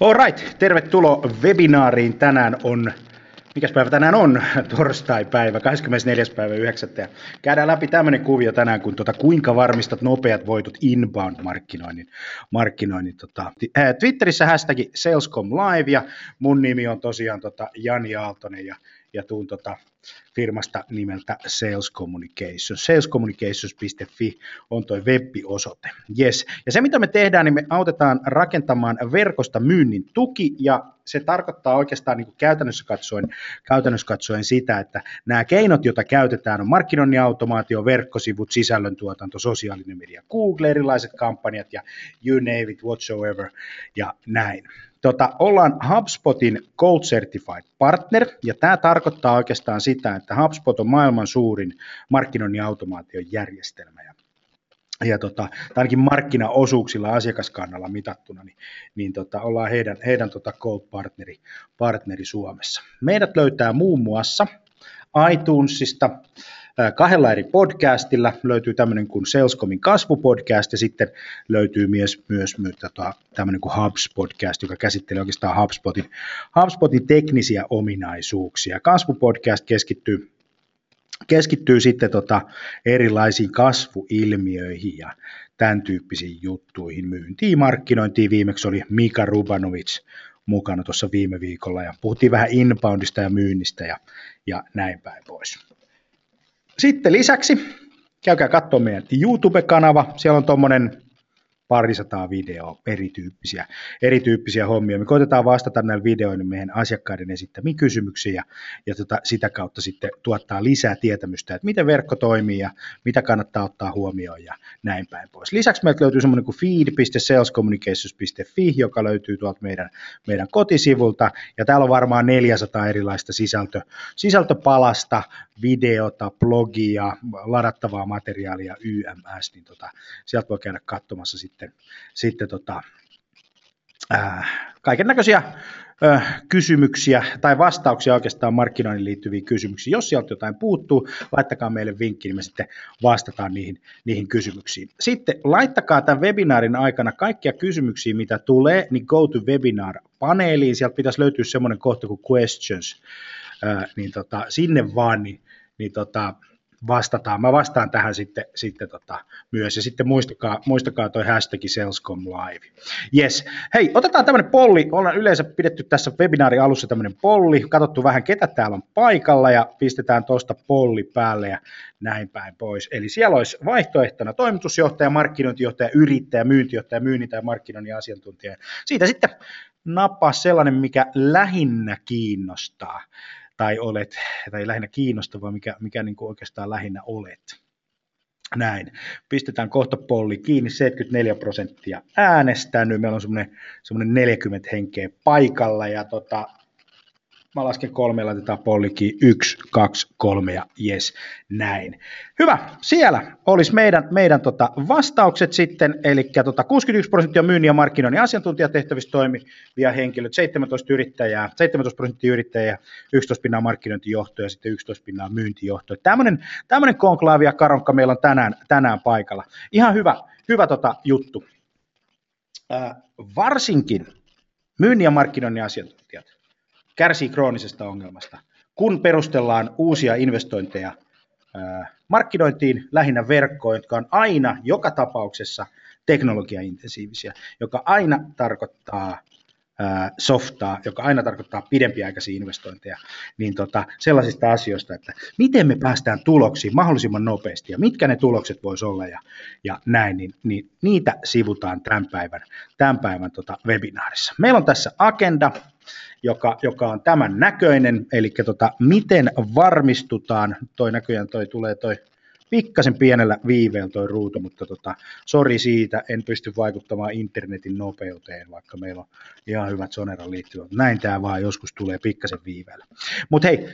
Alright, tervetuloa webinaariin. Tänään on, mikäs päivä tänään on? Torstai-päivä, 24. päivä 9. Ja käydään läpi tämmöinen kuvio tänään, kun tota, kuinka varmistat nopeat voitot inbound-markkinoinnin. Markkinoinnin, tota, Twitterissä hashtag Salescom Live ja mun nimi on tosiaan tota, Jani Aaltonen ja, ja tuun tota, firmasta nimeltä Sales Communications. Salescommunications.fi on tuo web-osoite. Yes. Ja se, mitä me tehdään, niin me autetaan rakentamaan verkosta myynnin tuki, ja se tarkoittaa oikeastaan niin kuin käytännössä, katsoen, käytännössä katsoen sitä, että nämä keinot, joita käytetään, on markkinoinnin automaatio, verkkosivut, sisällöntuotanto, sosiaalinen media, Google, erilaiset kampanjat ja you name it whatsoever ja näin. Tota, ollaan HubSpotin Gold Certified Partner, ja tämä tarkoittaa oikeastaan sitä, että HubSpot on maailman suurin markkinoinnin automaation järjestelmä. Ja, ja tota, ainakin markkinaosuuksilla asiakaskannalla mitattuna, niin, niin tota, ollaan heidän, heidän tota Gold-partneri partneri Suomessa. Meidät löytää muun muassa iTunesista, kahdella eri podcastilla. Löytyy tämmöinen kuin Salescomin kasvupodcast ja sitten löytyy myös, myös, myös tota, tämmöinen kuin Hubs podcast, joka käsittelee oikeastaan HubSpotin, HubSpotin teknisiä ominaisuuksia. Kasvupodcast keskittyy keskittyy sitten tota erilaisiin kasvuilmiöihin ja tämän tyyppisiin juttuihin, myyntiin, markkinointiin. Viimeksi oli Mika Rubanovic mukana tuossa viime viikolla ja puhuttiin vähän inboundista ja myynnistä ja, ja näin päin pois. Sitten lisäksi käykää katsomaan meidän YouTube-kanava. Siellä on tuommoinen parisataa videoa erityyppisiä, erityyppisiä hommia. Me koitetaan vastata näillä videoilla meidän asiakkaiden esittämiin kysymyksiin ja, ja tota, sitä kautta sitten tuottaa lisää tietämystä, että miten verkko toimii ja mitä kannattaa ottaa huomioon ja näin päin pois. Lisäksi meiltä löytyy semmoinen kuin feed.salescommunications.fi, joka löytyy tuolta meidän, meidän kotisivulta ja täällä on varmaan 400 erilaista sisältö, sisältöpalasta, videota, blogia, ladattavaa materiaalia, YMS, niin tota, sieltä voi käydä katsomassa sitten, sitten tota, kaiken näköisiä kysymyksiä tai vastauksia oikeastaan markkinoinnin liittyviin kysymyksiin. Jos sieltä jotain puuttuu, laittakaa meille vinkki, niin me sitten vastataan niihin, niihin kysymyksiin. Sitten laittakaa tämän webinaarin aikana kaikkia kysymyksiä, mitä tulee, niin go to webinar-paneeliin. Sieltä pitäisi löytyä semmoinen kohta kuin questions, niin tota, sinne vaan, niin, niin tota, vastataan. Mä vastaan tähän sitten, sitten tota, myös. Ja sitten muistakaa, muistakaa toi hashtag Salescom Live. Yes. Hei, otetaan tämmöinen polli. Ollaan yleensä pidetty tässä webinaarin alussa tämmöinen polli. Katsottu vähän, ketä täällä on paikalla ja pistetään tuosta polli päälle ja näin päin pois. Eli siellä olisi vaihtoehtona toimitusjohtaja, markkinointijohtaja, yrittäjä, myyntijohtaja, myynnin tai markkinoinnin asiantuntija. Siitä sitten nappaa sellainen, mikä lähinnä kiinnostaa tai olet, tai lähinnä kiinnostava, mikä, mikä niin kuin oikeastaan lähinnä olet. Näin. Pistetään kohta polli kiinni, 74 prosenttia äänestänyt, meillä on semmoinen, semmoinen 40 henkeä paikalla, ja tota, Mä lasken kolme, laitetaan pollikin yksi, kaksi, kolme ja jes, näin. Hyvä, siellä olisi meidän, meidän tota vastaukset sitten, eli tota 61 prosenttia myynnin ja markkinoinnin asiantuntijatehtävistä toimivia henkilöt, 17 yrittäjää, 17 prosenttia yrittäjää, 11 pinnaa markkinointijohtoja ja sitten 11 pinnaa myyntijohtoja. Tämmöinen, tämmöinen konklaavi ja karonkka meillä on tänään, tänään paikalla. Ihan hyvä, hyvä tota juttu. Äh, varsinkin myynnin ja markkinoinnin asiantuntijat kärsii kroonisesta ongelmasta, kun perustellaan uusia investointeja markkinointiin, lähinnä verkkoon, jotka on aina joka tapauksessa teknologiaintensiivisiä, joka aina tarkoittaa softaa, joka aina tarkoittaa pidempiaikaisia investointeja, niin tota, sellaisista asioista, että miten me päästään tuloksiin mahdollisimman nopeasti ja mitkä ne tulokset voisi olla ja, ja näin, niin, niin niitä sivutaan tämän päivän, tämän päivän tota webinaarissa. Meillä on tässä agenda, joka, joka on tämän näköinen, eli tota, miten varmistutaan, toi näköjään toi tulee toi pikkasen pienellä viiveellä toi ruutu, mutta tota, sori siitä, en pysty vaikuttamaan internetin nopeuteen, vaikka meillä on ihan hyvät Soneran liittyvät. Näin tämä vaan joskus tulee pikkasen viiveellä. Mutta hei,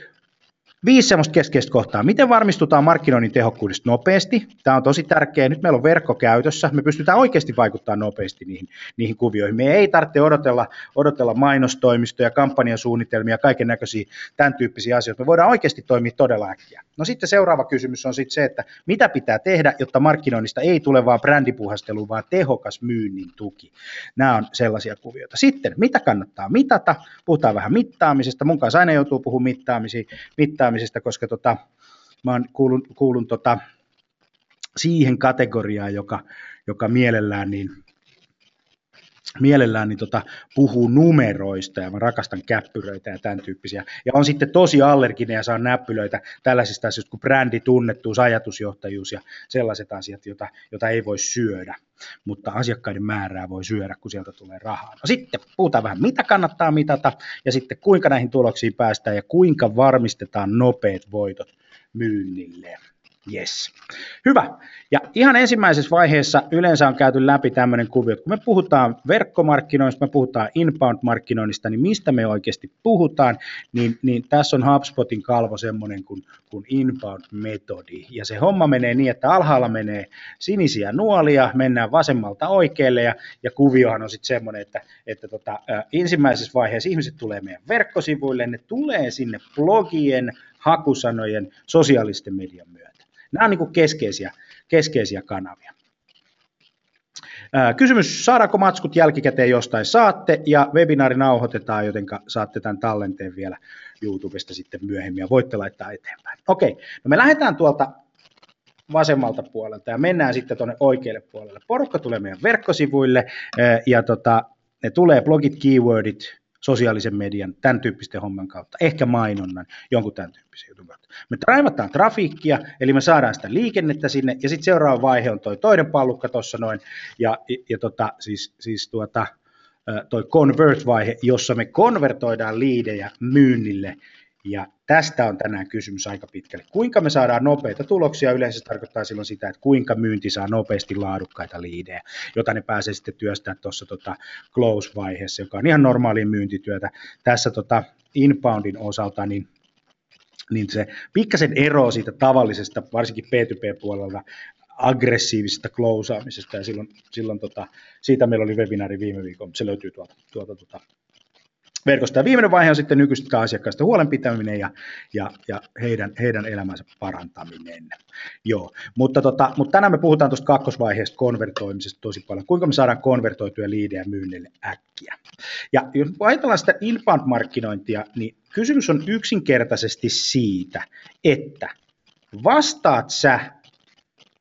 Viisi semmoista keskeistä kohtaa. Miten varmistutaan markkinoinnin tehokkuudesta nopeasti? Tämä on tosi tärkeää. Nyt meillä on verkko käytössä. Me pystytään oikeasti vaikuttamaan nopeasti niihin, niihin kuvioihin. Me ei tarvitse odotella, odotella mainostoimistoja, kampanjasuunnitelmia, kaiken näköisiä tämän tyyppisiä asioita. Me voidaan oikeasti toimia todella äkkiä. No sitten seuraava kysymys on sitten se, että mitä pitää tehdä, jotta markkinoinnista ei tule vaan brändipuhastelu, vaan tehokas myynnin tuki. Nämä on sellaisia kuvioita. Sitten, mitä kannattaa mitata? Puhutaan vähän mittaamisesta. Mun kanssa aina joutuu puhumaan mittaamisesta mittaamisesta, koska tota, mä oon kuulun, kuulun tota, siihen kategoriaan, joka, joka mielellään niin mielellään niin tota, puhuu numeroista ja mä rakastan käppyröitä ja tämän tyyppisiä. Ja on sitten tosi allerginen ja saa näppylöitä tällaisista asioista kuin brändi, tunnettuus, ajatusjohtajuus ja sellaiset asiat, joita, joita ei voi syödä. Mutta asiakkaiden määrää voi syödä, kun sieltä tulee rahaa. No sitten puhutaan vähän, mitä kannattaa mitata ja sitten kuinka näihin tuloksiin päästään ja kuinka varmistetaan nopeat voitot myynnille. Yes. Hyvä. Ja ihan ensimmäisessä vaiheessa yleensä on käyty läpi tämmöinen kuvio, kun me puhutaan verkkomarkkinoista, me puhutaan inbound-markkinoinnista, niin mistä me oikeasti puhutaan, niin, niin tässä on HubSpotin kalvo semmoinen kuin, kuin inbound-metodi. Ja se homma menee niin, että alhaalla menee sinisiä nuolia, mennään vasemmalta oikealle ja, ja kuviohan on sitten semmoinen, että, että tota, ensimmäisessä vaiheessa ihmiset tulee meidän verkkosivuille, ne tulee sinne blogien, hakusanojen, sosiaalisten median myötä. Nämä on niin keskeisiä, keskeisiä kanavia. Kysymys, saadaanko matskut jälkikäteen jostain? Saatte, ja webinaari nauhoitetaan, joten saatte tämän tallenteen vielä YouTubesta sitten myöhemmin, ja voitte laittaa eteenpäin. Okei, no me lähdetään tuolta vasemmalta puolelta ja mennään sitten tuonne oikealle puolelle. Porukka tulee meidän verkkosivuille, ja tota, ne tulee blogit, keywordit, sosiaalisen median, tämän tyyppisten homman kautta, ehkä mainonnan, jonkun tämän tyyppisen jutun kautta. Me traivataan trafiikkia, eli me saadaan sitä liikennettä sinne, ja sitten seuraava vaihe on toi toinen pallukka tuossa noin, ja, ja, ja tota, siis, siis tuota, toi convert-vaihe, jossa me konvertoidaan liidejä myynnille ja tästä on tänään kysymys aika pitkälle. Kuinka me saadaan nopeita tuloksia? Yleensä se tarkoittaa silloin sitä, että kuinka myynti saa nopeasti laadukkaita liidejä, jota ne pääsee sitten työstämään tuossa tota close-vaiheessa, joka on ihan normaali myyntityötä. Tässä tota inboundin osalta, niin niin se pikkasen ero siitä tavallisesta, varsinkin P2P-puolella, aggressiivisesta klousaamisesta, ja silloin, silloin tota, siitä meillä oli webinaari viime viikolla, se löytyy tuolta, tuolta tuota, verkosta. Ja viimeinen vaihe on sitten nykyistä asiakkaista huolenpitäminen ja, ja, ja heidän, heidän elämänsä parantaminen. Joo. Mutta, tota, mutta tänään me puhutaan tuosta kakkosvaiheesta konvertoimisesta tosi paljon. Kuinka me saadaan konvertoituja liidejä myynnille äkkiä. Ja jos ajatellaan sitä inbound-markkinointia, niin kysymys on yksinkertaisesti siitä, että vastaat sä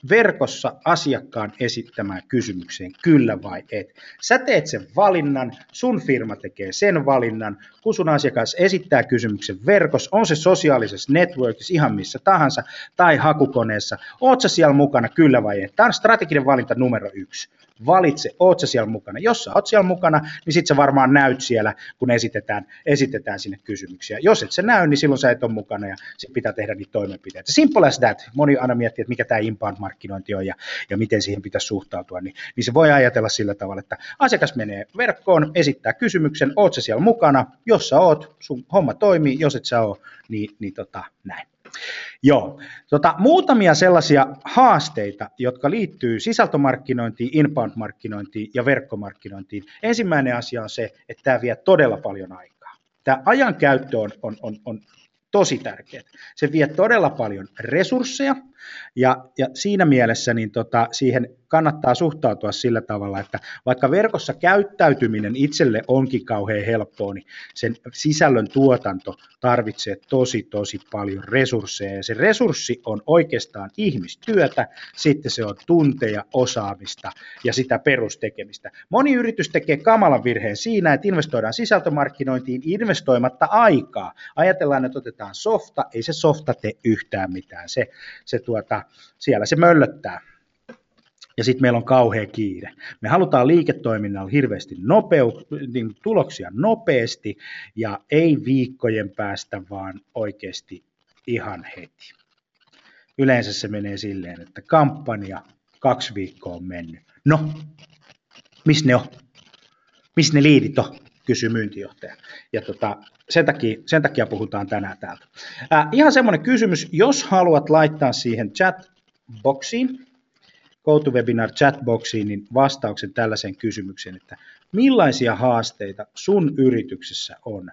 verkossa asiakkaan esittämään kysymykseen kyllä vai et. Sä teet sen valinnan, sun firma tekee sen valinnan, kun sun asiakas esittää kysymyksen verkossa, on se sosiaalisessa networkissa ihan missä tahansa tai hakukoneessa, oot sä siellä mukana kyllä vai et. Tämä on strateginen valinta numero yksi valitse, oot sä siellä mukana. Jos sä oot siellä mukana, niin sit sä varmaan näyt siellä, kun esitetään, esitetään sinne kysymyksiä. Jos et sä näy, niin silloin sä et ole mukana ja sit pitää tehdä niitä toimenpiteitä. Simple as that. Moni aina miettii, että mikä tämä inbound-markkinointi on ja, ja miten siihen pitäisi suhtautua. Niin, niin se voi ajatella sillä tavalla, että asiakas menee verkkoon, esittää kysymyksen, oot sä siellä mukana. Jos sä oot, sun homma toimii. Jos et sä ole, niin, niin tota, näin. Joo, tota, muutamia sellaisia haasteita, jotka liittyy sisältömarkkinointiin, inbound-markkinointiin ja verkkomarkkinointiin. Ensimmäinen asia on se, että tämä vie todella paljon aikaa. Tämä ajan käyttö on, on, on, on tosi tärkeää. Se vie todella paljon resursseja ja, ja siinä mielessä niin tota, siihen kannattaa suhtautua sillä tavalla, että vaikka verkossa käyttäytyminen itselle onkin kauhean helppoa, niin sen sisällön tuotanto tarvitsee tosi tosi paljon resursseja ja se resurssi on oikeastaan ihmistyötä, sitten se on tunteja, osaamista ja sitä perustekemistä. Moni yritys tekee kamalan virheen siinä, että investoidaan sisältömarkkinointiin investoimatta aikaa. Ajatellaan, että otetaan softa, ei se softa tee yhtään mitään, se, se tuota, siellä se möllöttää ja sitten meillä on kauhea kiire. Me halutaan liiketoiminnalla hirveästi nopeu, niin tuloksia nopeasti ja ei viikkojen päästä, vaan oikeasti ihan heti. Yleensä se menee silleen, että kampanja kaksi viikkoa on mennyt. No, missä ne on? Missä ne liidit on? Kysyy myyntijohtaja. Ja tota, sen, takia, sen takia puhutaan tänään täältä. Ää, ihan semmoinen kysymys, jos haluat laittaa siihen chatboxiin, GoToWebinar chatboxiin, niin vastauksen tällaiseen kysymykseen, että millaisia haasteita sun yrityksessä on,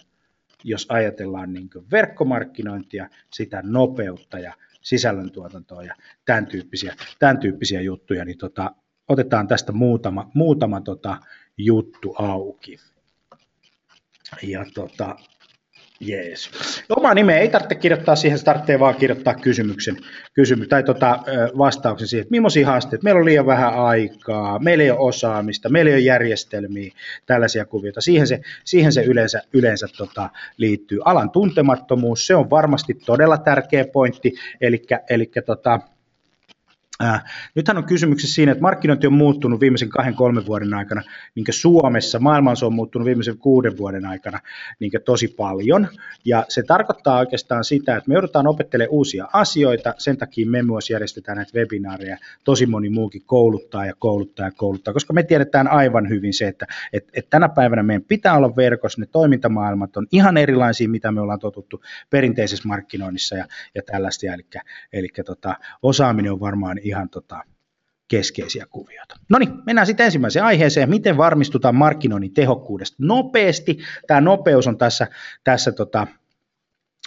jos ajatellaan niin verkkomarkkinointia, sitä nopeutta ja sisällöntuotantoa ja tämän tyyppisiä, tämän tyyppisiä juttuja, niin tota, otetaan tästä muutama, muutama tota, juttu auki. Ja tota, Jees. Oma nime ei tarvitse kirjoittaa siihen, se tarvitsee vaan kirjoittaa kysymyksen, kysymys, tai tota, vastauksen siihen, että millaisia haasteita, meillä on liian vähän aikaa, meillä ei ole osaamista, meillä ei ole järjestelmiä, tällaisia kuvioita. Siihen se, siihen se yleensä, yleensä tota, liittyy. Alan tuntemattomuus, se on varmasti todella tärkeä pointti, eli, eli tota, Äh, nythän on kysymyksessä siinä, että markkinointi on muuttunut viimeisen kahden, kolmen vuoden aikana niin Suomessa, maailmassa on muuttunut viimeisen kuuden vuoden aikana niin tosi paljon, ja se tarkoittaa oikeastaan sitä, että me joudutaan opettelemaan uusia asioita, sen takia me myös järjestetään näitä webinaareja, tosi moni muukin kouluttaa ja kouluttaa ja kouluttaa, koska me tiedetään aivan hyvin se, että että että tänä päivänä meidän pitää olla verkossa, ne toimintamaailmat on ihan erilaisia, mitä me ollaan totuttu perinteisessä markkinoinnissa ja, ja tällaista, eli, eli tota, osaaminen on varmaan ihan tota, keskeisiä kuvioita. No niin, mennään sitten ensimmäiseen aiheeseen, miten varmistutaan markkinoinnin tehokkuudesta nopeasti. Tämä nopeus on tässä, tässä tota,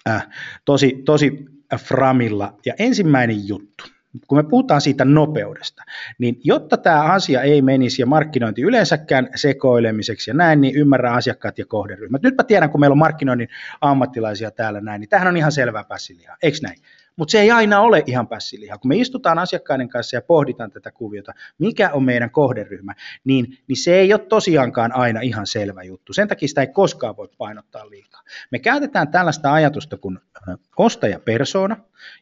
äh, tosi, tosi framilla. Ja ensimmäinen juttu, kun me puhutaan siitä nopeudesta, niin jotta tämä asia ei menisi ja markkinointi yleensäkään sekoilemiseksi ja näin, niin ymmärrä asiakkaat ja kohderyhmät. Nyt mä tiedän, kun meillä on markkinoinnin ammattilaisia täällä näin, niin tämähän on ihan selvää pässilihaa, eikö näin? Mutta se ei aina ole ihan pässiliha. Kun me istutaan asiakkaiden kanssa ja pohditaan tätä kuviota, mikä on meidän kohderyhmä, niin, niin se ei ole tosiaankaan aina ihan selvä juttu. Sen takia sitä ei koskaan voi painottaa liikaa. Me käytetään tällaista ajatusta kuin ostajapersona,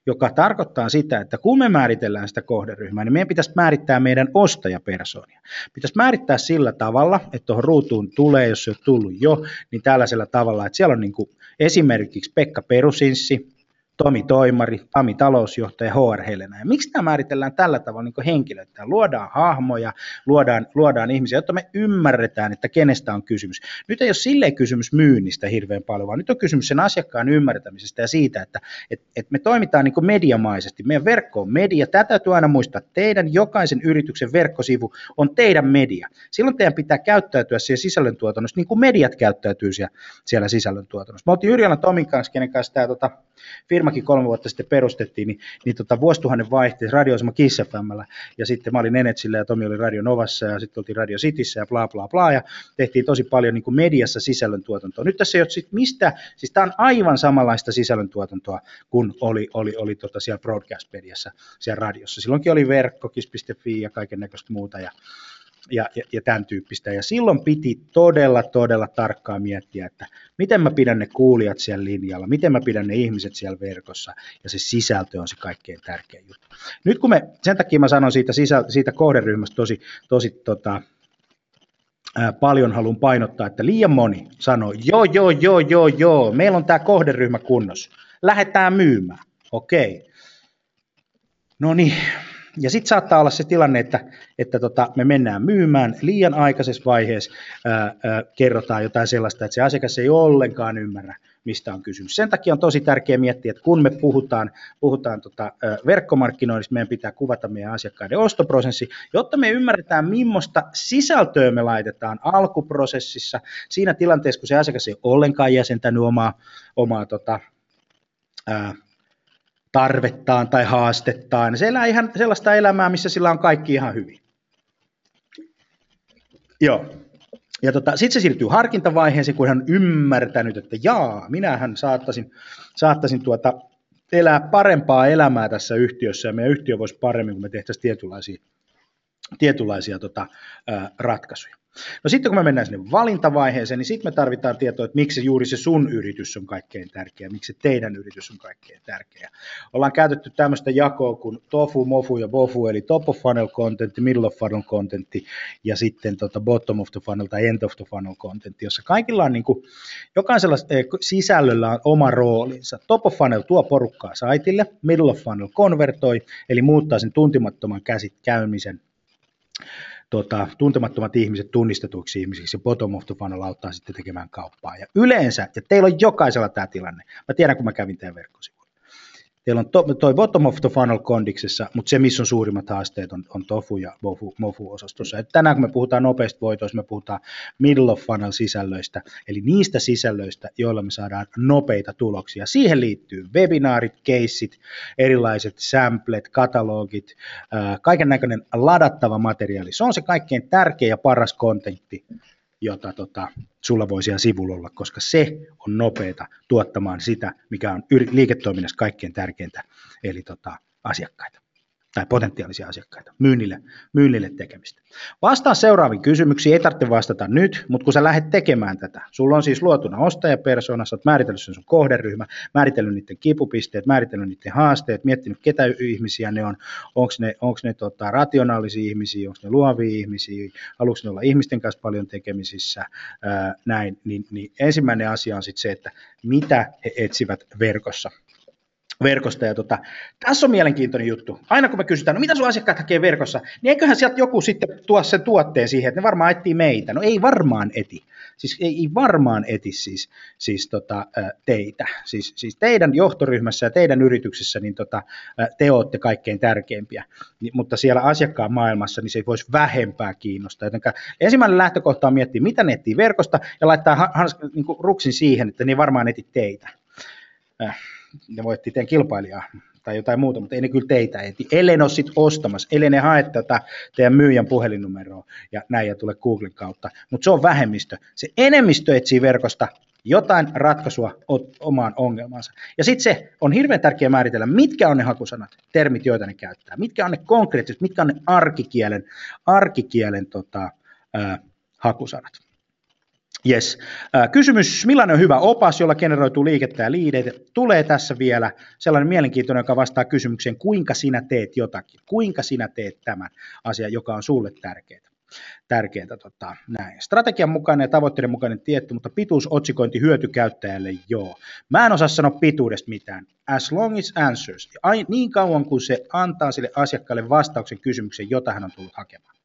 joka tarkoittaa sitä, että kun me määritellään sitä kohderyhmää, niin meidän pitäisi määrittää meidän ostajapersonia. Pitäisi määrittää sillä tavalla, että tuohon ruutuun tulee, jos se on tullut jo, niin tällaisella tavalla, että siellä on niin kuin esimerkiksi Pekka Perusinssi, Tomi Toimari, Tami talousjohtaja, HR Helena. Ja miksi tämä määritellään tällä tavalla niin henkilöitä? Luodaan hahmoja, luodaan, luodaan ihmisiä, jotta me ymmärretään, että kenestä on kysymys. Nyt ei ole silleen kysymys myynnistä hirveän paljon, vaan nyt on kysymys sen asiakkaan ymmärtämisestä ja siitä, että et, et me toimitaan niin mediamaisesti. Meidän verkko on media. Tätä täytyy aina muistaa. Teidän jokaisen yrityksen verkkosivu on teidän media. Silloin teidän pitää käyttäytyä siellä sisällöntuotannossa niin kuin mediat käyttäytyy siellä, siellä sisällöntuotannossa. Me oltiin Yrjälän Tomin kanssa, kenen kanssa tämä tota, firmakin kolme vuotta sitten perustettiin, niin, niin tota, vuosituhannen vaihteessa radioasema Kiss FMllä, ja sitten mä olin Enetsillä ja Tomi oli Radio Novassa ja sitten oltiin Radio Cityssä ja bla bla bla, ja tehtiin tosi paljon niin kuin mediassa sisällöntuotantoa. Nyt tässä ei ole sit mistä, siis tämä on aivan samanlaista sisällöntuotantoa kuin oli, oli, oli tota siellä broadcast-mediassa, siellä radiossa. Silloinkin oli verkko, kiss.fi ja kaiken näköistä muuta, ja ja, ja, ja tämän tyyppistä. Ja silloin piti todella, todella tarkkaan miettiä, että miten mä pidän ne kuulijat siellä linjalla, miten mä pidän ne ihmiset siellä verkossa, ja se sisältö on se kaikkein tärkein juttu. Nyt kun me, sen takia mä sanon siitä, sisä, siitä kohderyhmästä tosi, tosi tota, ää, paljon haluan painottaa, että liian moni sanoo, joo, joo, joo, joo, joo, meillä on tämä kohderyhmä kunnossa, lähdetään myymään, okei. Okay. No niin, ja sitten saattaa olla se tilanne, että, että tota, me mennään myymään liian aikaisessa vaiheessa, ää, ää, kerrotaan jotain sellaista, että se asiakas ei ollenkaan ymmärrä, mistä on kysymys. Sen takia on tosi tärkeää miettiä, että kun me puhutaan, puhutaan tota, verkkomarkkinoinnista, meidän pitää kuvata meidän asiakkaiden ostoprosessi, jotta me ymmärretään, millaista sisältöä me laitetaan alkuprosessissa, siinä tilanteessa, kun se asiakas ei ollenkaan jäsentänyt omaa, omaa tota, ää, tarvettaan tai haastettaan. Se elää ihan sellaista elämää, missä sillä on kaikki ihan hyvin. Joo. Ja tota, sitten se siirtyy harkintavaiheeseen, kun hän on ymmärtänyt, että jaa, minähän saattaisin, saattaisin tuota, elää parempaa elämää tässä yhtiössä ja meidän yhtiö voisi paremmin, kun me tehtäisiin tietynlaisia, tietynlaisia tota, ratkaisuja. No sitten kun me mennään sinne valintavaiheeseen, niin sitten me tarvitaan tietoa, että miksi juuri se sun yritys on kaikkein tärkeä, miksi se teidän yritys on kaikkein tärkeä. Ollaan käytetty tämmöistä jakoa kuin tofu, mofu ja bofu, eli top of funnel content, middle of funnel content ja sitten tota bottom of the funnel tai end of the funnel content, jossa kaikilla on niin kuin, jokaisella eh, sisällöllä on oma roolinsa. Top of funnel tuo porukkaa saitille, middle of funnel konvertoi, eli muuttaa sen tuntimattoman käsit käymisen tota, tuntemattomat ihmiset tunnistetuiksi ihmisiksi ja bottom of the funnel auttaa sitten tekemään kauppaa. Ja yleensä, ja teillä on jokaisella tämä tilanne, mä tiedän kun mä kävin teidän verkkosivuilla, Teillä on to, toi bottom of the funnel kondiksessa, mutta se, missä on suurimmat haasteet, on, on tofu ja mofu, mofu-osastossa. Et tänään kun me puhutaan nopeista voitoista, me puhutaan middle of funnel sisällöistä, eli niistä sisällöistä, joilla me saadaan nopeita tuloksia. Siihen liittyy webinaarit, keissit, erilaiset samplet, katalogit, kaiken näköinen ladattava materiaali. Se on se kaikkein tärkein ja paras kontentti, jota tota, sulla voi siellä sivulla olla, koska se on nopeata tuottamaan sitä, mikä on liiketoiminnassa kaikkein tärkeintä, eli tota, asiakkaita tai potentiaalisia asiakkaita, myynnille, myynnille tekemistä. Vastaa seuraaviin kysymyksiin, ei tarvitse vastata nyt, mutta kun sä lähdet tekemään tätä, sulla on siis luotuna ostajapersona, sä oot määritellyt sen sun kohderyhmä, määritellyt niiden kipupisteet, määritellyt niiden haasteet, miettinyt ketä ihmisiä ne on, onko ne, onks ne tota, rationaalisia ihmisiä, onko ne luovia ihmisiä, haluatko ne olla ihmisten kanssa paljon tekemisissä, ää, näin, niin, niin ensimmäinen asia on sitten se, että mitä he etsivät verkossa verkosta. Ja tota, tässä on mielenkiintoinen juttu. Aina kun me kysytään, no mitä sun asiakkaat hakee verkossa, niin eiköhän sieltä joku sitten tuo sen tuotteen siihen, että ne varmaan etsii meitä. No ei varmaan eti. Siis ei, varmaan eti siis, siis tota, teitä. Siis, siis teidän johtoryhmässä ja teidän yrityksessä niin tota, te olette kaikkein tärkeimpiä. Mutta siellä asiakkaan maailmassa niin se ei voisi vähempää kiinnostaa. Jotenka ensimmäinen lähtökohta on miettiä, mitä ne etsii verkosta ja laittaa hans, niin ruksin siihen, että ne varmaan etit teitä. Äh ne voitti teidän kilpailijaa tai jotain muuta, mutta ei ne kyllä teitä eti. Ellei ne ole sitten ostamassa, ellei ne hae tätä teidän myyjän puhelinnumeroa ja näin ja tule Googlen kautta. Mutta se on vähemmistö. Se enemmistö etsii verkosta jotain ratkaisua omaan ongelmaansa. Ja sitten se on hirveän tärkeää määritellä, mitkä on ne hakusanat, termit, joita ne käyttää. Mitkä on ne konkreettiset, mitkä on ne arkikielen, arkikielen tota, ää, hakusanat. Yes. Kysymys, millainen on hyvä opas, jolla generoituu liikettä ja liideitä? Tulee tässä vielä sellainen mielenkiintoinen, joka vastaa kysymykseen, kuinka sinä teet jotakin, kuinka sinä teet tämän asian, joka on sulle tärkeää. Tärkeää tota, näin. Strategian mukainen ja tavoitteiden mukainen tietty, mutta pituusotsikointi hyöty käyttäjälle joo. Mä en osaa sanoa pituudesta mitään. As long as answers. Ai, niin kauan kuin se antaa sille asiakkaalle vastauksen kysymykseen, jota hän on tullut hakemaan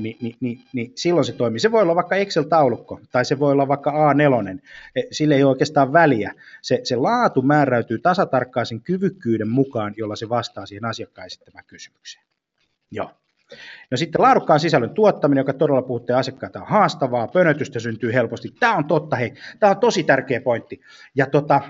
niin, niin, niin, niin silloin se toimii. Se voi olla vaikka Excel-taulukko tai se voi olla vaikka A4, e, sille ei ole oikeastaan väliä. Se, se laatu määräytyy tasatarkkaisen kyvykkyyden mukaan, jolla se vastaa siihen asiakkaan esittämään kysymykseen. Joo. No sitten laadukkaan sisällön tuottaminen, joka todella puhutte asiakkaita on haastavaa, pönötystä syntyy helposti. Tämä on totta, hei, tämä on tosi tärkeä pointti. Ja tota,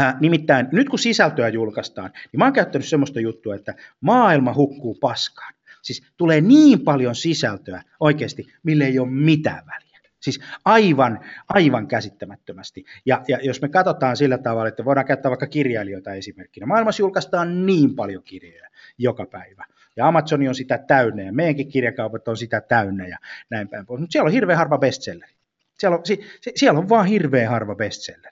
Äh, nimittäin nyt kun sisältöä julkaistaan, niin mä oon käyttänyt semmoista juttua, että maailma hukkuu paskaan. Siis tulee niin paljon sisältöä oikeasti, mille ei ole mitään väliä. Siis aivan, aivan käsittämättömästi. Ja, ja jos me katsotaan sillä tavalla, että voidaan käyttää vaikka kirjailijoita esimerkkinä. Maailmassa julkaistaan niin paljon kirjoja joka päivä. Ja Amazoni on sitä täynnä ja meidänkin kirjakaupat on sitä täynnä ja näin päin pois. Mutta siellä on hirveän harva bestselleri. Siellä on, siellä on vaan hirveän harva bestselleri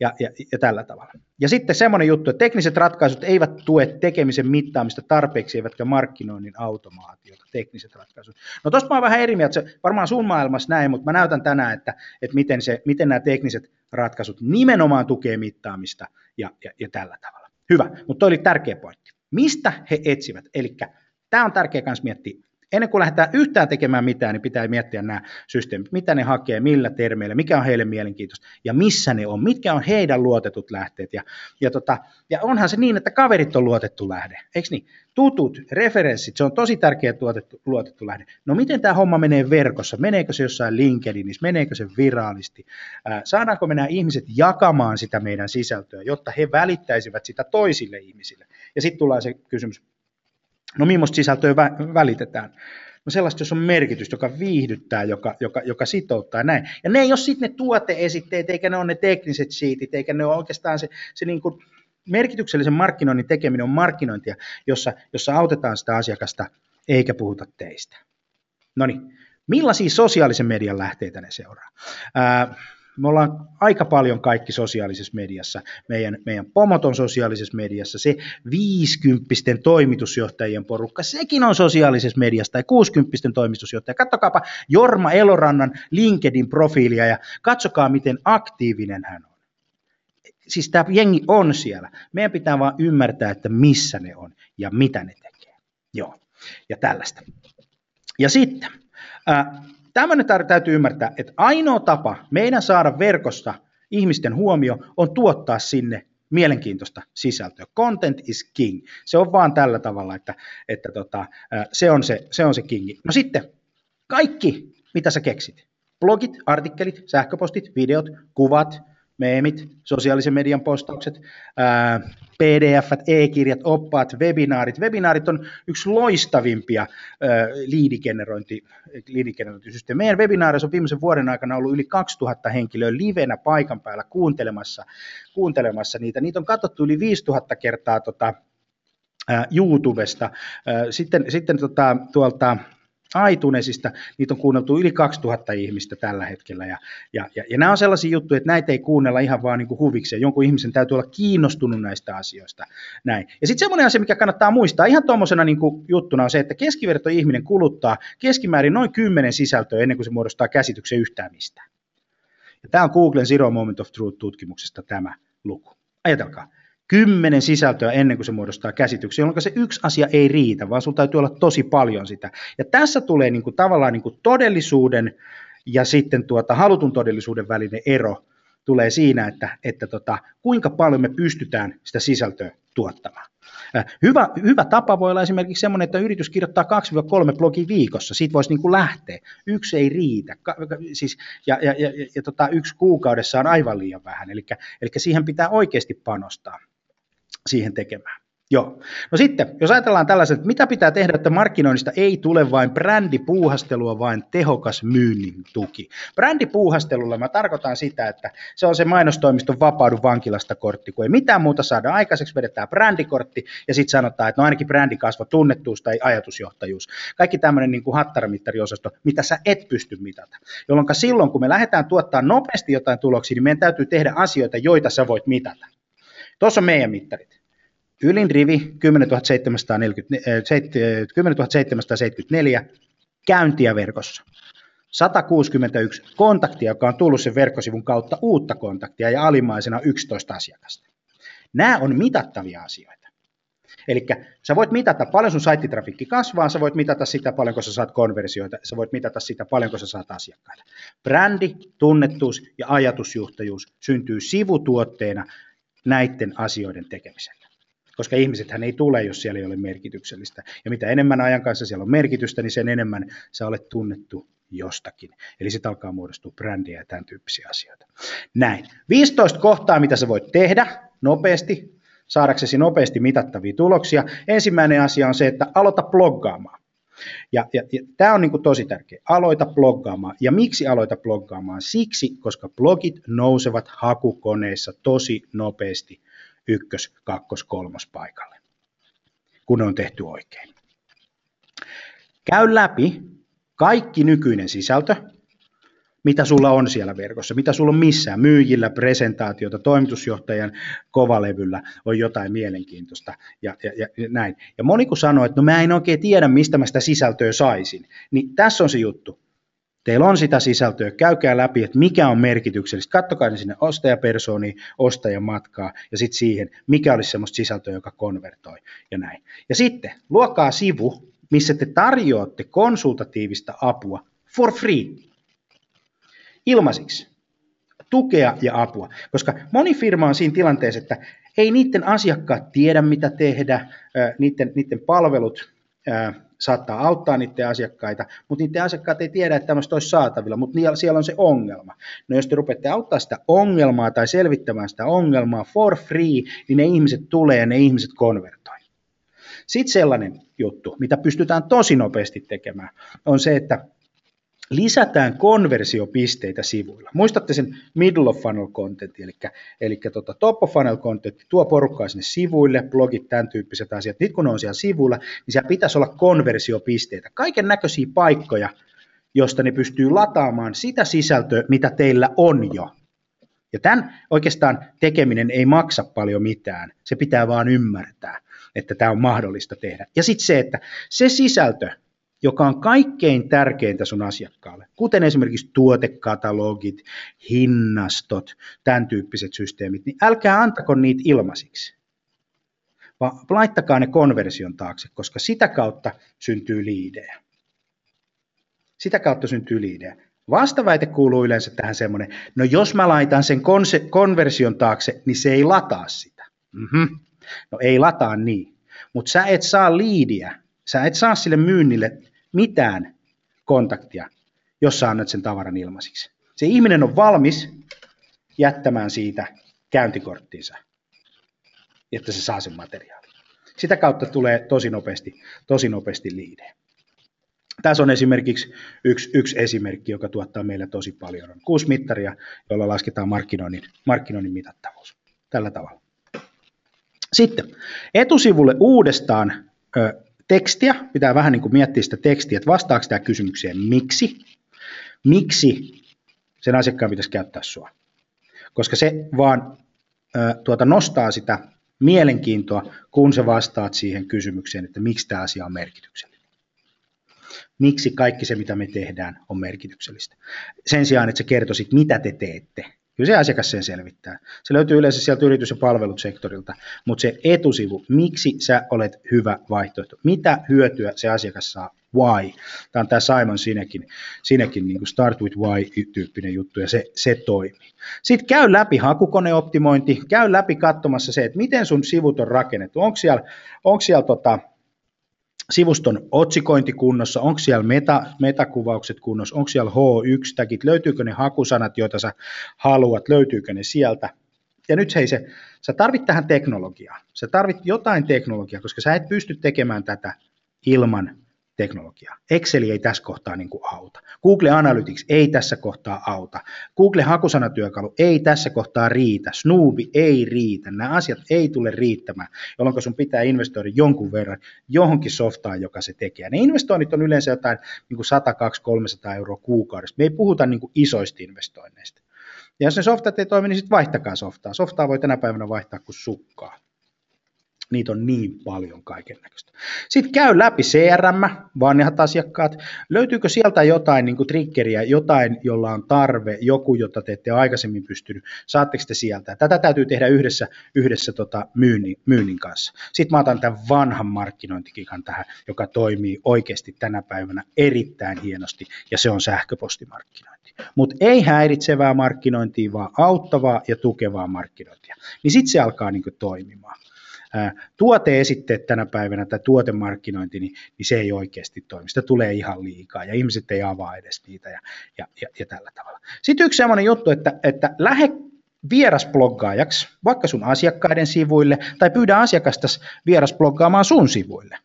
ja, ja, ja tällä tavalla. Ja sitten semmoinen juttu, että tekniset ratkaisut eivät tue tekemisen mittaamista tarpeeksi, eivätkä markkinoinnin automaatiota, tekniset ratkaisut. No tuosta mä oon vähän eri mieltä, varmaan sun maailmassa näin, mutta mä näytän tänään, että, että miten, se, miten nämä tekniset ratkaisut nimenomaan tukee mittaamista ja, ja, ja tällä tavalla. Hyvä, mutta toi oli tärkeä pointti. Mistä he etsivät? Eli tämä on tärkeä myös miettiä ennen kuin lähdetään yhtään tekemään mitään, niin pitää miettiä nämä systeemit, mitä ne hakee, millä termeillä, mikä on heille mielenkiintoista ja missä ne on, mitkä on heidän luotetut lähteet. Ja, ja, tota, ja onhan se niin, että kaverit on luotettu lähde, eikö niin? Tutut, referenssit, se on tosi tärkeä tuotettu, luotettu lähde. No miten tämä homma menee verkossa? Meneekö se jossain LinkedInissä? Meneekö se viraalisti? saadaanko me nämä ihmiset jakamaan sitä meidän sisältöä, jotta he välittäisivät sitä toisille ihmisille? Ja sitten tulee se kysymys, No millaista sisältöä vä- välitetään? No sellaista, jos on merkitys, joka viihdyttää, joka, joka, joka sitouttaa näin. Ja ne ei ole sitten ne tuoteesitteet, eikä ne ole ne tekniset sheetit, eikä ne ole oikeastaan se, se niin kuin merkityksellisen markkinoinnin tekeminen on markkinointia, jossa, jossa autetaan sitä asiakasta, eikä puhuta teistä. No niin, millaisia sosiaalisen median lähteitä ne seuraa? Ää, me ollaan aika paljon kaikki sosiaalisessa mediassa. Meidän, meidän pomot on sosiaalisessa mediassa. Se 50 toimitusjohtajien porukka, sekin on sosiaalisessa mediassa, tai 60 toimitusjohtaja. Katsokaapa Jorma Elorannan LinkedIn-profiilia ja katsokaa, miten aktiivinen hän on. Siis tämä jengi on siellä. Meidän pitää vaan ymmärtää, että missä ne on ja mitä ne tekee. Joo, ja tällaista. Ja sitten, tämmöinen täytyy ymmärtää, että ainoa tapa meidän saada verkosta ihmisten huomio on tuottaa sinne mielenkiintoista sisältöä. Content is king. Se on vaan tällä tavalla, että, että tota, se, on se, se on se kingi. No sitten kaikki, mitä sä keksit. Blogit, artikkelit, sähköpostit, videot, kuvat, meemit, sosiaalisen median postaukset, pdf e-kirjat, oppaat, webinaarit. Webinaarit on yksi loistavimpia liidigenerointi, liidigenerointisysteemejä. Meidän webinaarissa on viimeisen vuoden aikana ollut yli 2000 henkilöä livenä paikan päällä kuuntelemassa, kuuntelemassa niitä. Niitä on katsottu yli 5000 kertaa tota, YouTubesta. Sitten, sitten tota, tuolta iTunesista, niitä on kuunneltu yli 2000 ihmistä tällä hetkellä, ja, ja, ja, ja nämä on sellaisia juttuja, että näitä ei kuunnella ihan vaan niin kuin huvikseen, jonkun ihmisen täytyy olla kiinnostunut näistä asioista. Näin. Ja sitten semmoinen asia, mikä kannattaa muistaa ihan tuommoisena niin juttuna on se, että keskiverto ihminen kuluttaa keskimäärin noin 10 sisältöä ennen kuin se muodostaa käsityksen yhtään mistään. Ja tämä on Googlen Zero Moment of Truth-tutkimuksesta tämä luku. Ajatelkaa, kymmenen sisältöä ennen kuin se muodostaa käsityksen, jolloin se yksi asia ei riitä, vaan sulla täytyy olla tosi paljon sitä. Ja tässä tulee niin kuin, tavallaan niin kuin todellisuuden ja sitten tuota, halutun todellisuuden välinen ero tulee siinä, että, että tota, kuinka paljon me pystytään sitä sisältöä tuottamaan. Äh, hyvä, hyvä tapa voi olla esimerkiksi sellainen, että yritys kirjoittaa 2-3 blogia viikossa. Siitä voisi niin kuin lähteä. Yksi ei riitä. Ka, siis, ja ja, ja, ja tota, yksi kuukaudessa on aivan liian vähän. Eli siihen pitää oikeasti panostaa siihen tekemään. Joo. No sitten, jos ajatellaan tällaisen, että mitä pitää tehdä, että markkinoinnista ei tule vain brändipuuhastelua, vaan tehokas myynnin tuki. Brändipuuhastelulla mä tarkoitan sitä, että se on se mainostoimiston vapaudu vankilasta kortti, kun ei mitään muuta saada aikaiseksi, vedetään brändikortti ja sitten sanotaan, että no ainakin brändikasvo, tunnettuus tai ajatusjohtajuus. Kaikki tämmöinen niin kuin hattaramittariosasto, mitä sä et pysty mitata. Jolloin silloin, kun me lähdetään tuottaa nopeasti jotain tuloksia, niin meidän täytyy tehdä asioita, joita sä voit mitata. Tuossa on meidän mittarit. Ylin rivi 10 774 käyntiä verkossa. 161 kontaktia, joka on tullut sen verkkosivun kautta uutta kontaktia ja alimmaisena 11 asiakasta. Nämä on mitattavia asioita. Eli sä voit mitata paljon sun saittitrafikki kasvaa, sä voit mitata sitä paljonko sä saat konversioita, sä voit mitata sitä paljonko sä saat asiakkaita. Brändi, tunnettuus ja ajatusjuhtajuus syntyy sivutuotteena näiden asioiden tekemisellä. Koska ihmisethän ei tule, jos siellä ei ole merkityksellistä. Ja mitä enemmän ajan kanssa siellä on merkitystä, niin sen enemmän sä olet tunnettu jostakin. Eli sitten alkaa muodostua brändiä ja tämän tyyppisiä asioita. Näin. 15 kohtaa, mitä sä voit tehdä nopeasti, saadaksesi nopeasti mitattavia tuloksia. Ensimmäinen asia on se, että aloita bloggaamaan. Ja, ja, ja tämä on niin tosi tärkeä. Aloita bloggaamaan. Ja miksi aloita bloggaamaan? Siksi, koska blogit nousevat hakukoneissa tosi nopeasti ykkös, kakkos, kolmos paikalle, kun on tehty oikein. Käy läpi kaikki nykyinen sisältö, mitä sulla on siellä verkossa, mitä sulla on missään, myyjillä, presentaatiota, toimitusjohtajan kovalevyllä on jotain mielenkiintoista ja, ja, ja näin. Ja moni kun sanoo, että no mä en oikein tiedä, mistä mä sitä sisältöä saisin, niin tässä on se juttu. Teillä on sitä sisältöä, käykää läpi, että mikä on merkityksellistä. Kattokaa ne sinne ostajapersooniin, ostajamatkaa ja sitten siihen, mikä olisi semmoista sisältöä, joka konvertoi ja näin. Ja sitten luokaa sivu, missä te tarjoatte konsultatiivista apua for free ilmaisiksi tukea ja apua. Koska moni firma on siinä tilanteessa, että ei niiden asiakkaat tiedä, mitä tehdä, niiden, niiden palvelut saattaa auttaa niiden asiakkaita, mutta niiden asiakkaat ei tiedä, että tämmöistä olisi saatavilla, mutta siellä on se ongelma. No jos te rupeatte auttaa sitä ongelmaa tai selvittämään sitä ongelmaa for free, niin ne ihmiset tulee ja ne ihmiset konvertoi. Sitten sellainen juttu, mitä pystytään tosi nopeasti tekemään, on se, että lisätään konversiopisteitä sivuilla. Muistatte sen middle of funnel content, eli, eli tota top of funnel content, tuo porukkaa sinne sivuille, blogit, tämän tyyppiset asiat. Nyt kun ne on siellä sivuilla, niin siellä pitäisi olla konversiopisteitä, kaiken näköisiä paikkoja, josta ne pystyy lataamaan sitä sisältöä, mitä teillä on jo. Ja tämän oikeastaan tekeminen ei maksa paljon mitään, se pitää vaan ymmärtää, että tämä on mahdollista tehdä. Ja sitten se, että se sisältö, joka on kaikkein tärkeintä sun asiakkaalle, kuten esimerkiksi tuotekatalogit, hinnastot, tämän tyyppiset systeemit, niin älkää antako niitä ilmaisiksi, vaan laittakaa ne konversion taakse, koska sitä kautta syntyy liidejä. Sitä kautta syntyy liidejä. Vastaväite kuuluu yleensä tähän semmoinen, no jos mä laitan sen konse- konversion taakse, niin se ei lataa sitä. Mm-hmm. No ei lataa niin, mutta sä et saa liidiä, sä et saa sille myynnille mitään kontaktia, jos sä annat sen tavaran ilmaisiksi. Se ihminen on valmis jättämään siitä käyntikorttinsa, että se saa sen materiaalin. Sitä kautta tulee tosi nopeasti, tosi nopeasti liidejä. Tässä on esimerkiksi yksi, yksi esimerkki, joka tuottaa meille tosi paljon. On kuusi mittaria, joilla lasketaan markkinoinnin, markkinoinnin mitattavuus. Tällä tavalla. Sitten etusivulle uudestaan ö, tekstiä, pitää vähän niin kuin miettiä sitä tekstiä, että vastaako tämä kysymykseen miksi, miksi sen asiakkaan pitäisi käyttää sua. Koska se vaan ö, tuota, nostaa sitä mielenkiintoa, kun sä vastaat siihen kysymykseen, että miksi tämä asia on merkityksellinen. Miksi kaikki se, mitä me tehdään, on merkityksellistä. Sen sijaan, että sä kertoisit, mitä te teette, Kyllä se asiakas sen selvittää. Se löytyy yleensä sieltä yritys- ja palvelusektorilta, mutta se etusivu, miksi sä olet hyvä vaihtoehto, mitä hyötyä se asiakas saa, why. Tämä on tämä Simon Sinekin, Sinekin niin kuin start with why-tyyppinen juttu, ja se, se toimii. Sitten käy läpi hakukoneoptimointi, käy läpi katsomassa se, että miten sun sivut on rakennettu, onko siellä, onko siellä tota, sivuston otsikointi kunnossa, onko siellä meta, metakuvaukset kunnossa, onko siellä H1-täkit, löytyykö ne hakusanat, joita sä haluat, löytyykö ne sieltä. Ja nyt hei se, sä tarvit tähän teknologiaa, sä tarvit jotain teknologiaa, koska sä et pysty tekemään tätä ilman teknologiaa. Excel ei tässä kohtaa niin kuin auta. Google Analytics ei tässä kohtaa auta. Google hakusanatyökalu ei tässä kohtaa riitä. Snoobi ei riitä. Nämä asiat ei tule riittämään, jolloin sun pitää investoida jonkun verran johonkin softaan, joka se tekee. Ne investoinnit on yleensä jotain niin kuin 100, 200, 300 euroa kuukaudessa. Me ei puhuta niin kuin isoista investoinneista. Ja jos ne softat ei toimi, niin sitten vaihtakaa softaa. Softaa voi tänä päivänä vaihtaa kuin sukkaa. Niitä on niin paljon kaiken näköistä. Sitten käy läpi CRM, vanhat asiakkaat. Löytyykö sieltä jotain niin triggeriä, jotain, jolla on tarve, joku, jota te ette aikaisemmin pystynyt, saatteko te sieltä? Tätä täytyy tehdä yhdessä, yhdessä tota myynnin, myynnin kanssa. Sitten mä otan tämän vanhan markkinointikikan tähän, joka toimii oikeasti tänä päivänä erittäin hienosti, ja se on sähköpostimarkkinointi. Mutta ei häiritsevää markkinointia, vaan auttavaa ja tukevaa markkinointia. Niin sitten se alkaa niin toimimaan tuoteesitteet tänä päivänä tai tuotemarkkinointi, niin, niin se ei oikeasti toimi. Sitä tulee ihan liikaa ja ihmiset ei avaa edes niitä ja, ja, ja, ja tällä tavalla. Sitten yksi sellainen juttu, että, että lähde vierasbloggaajaksi vaikka sun asiakkaiden sivuille tai pyydä asiakasta vierasbloggaamaan sun sivuille.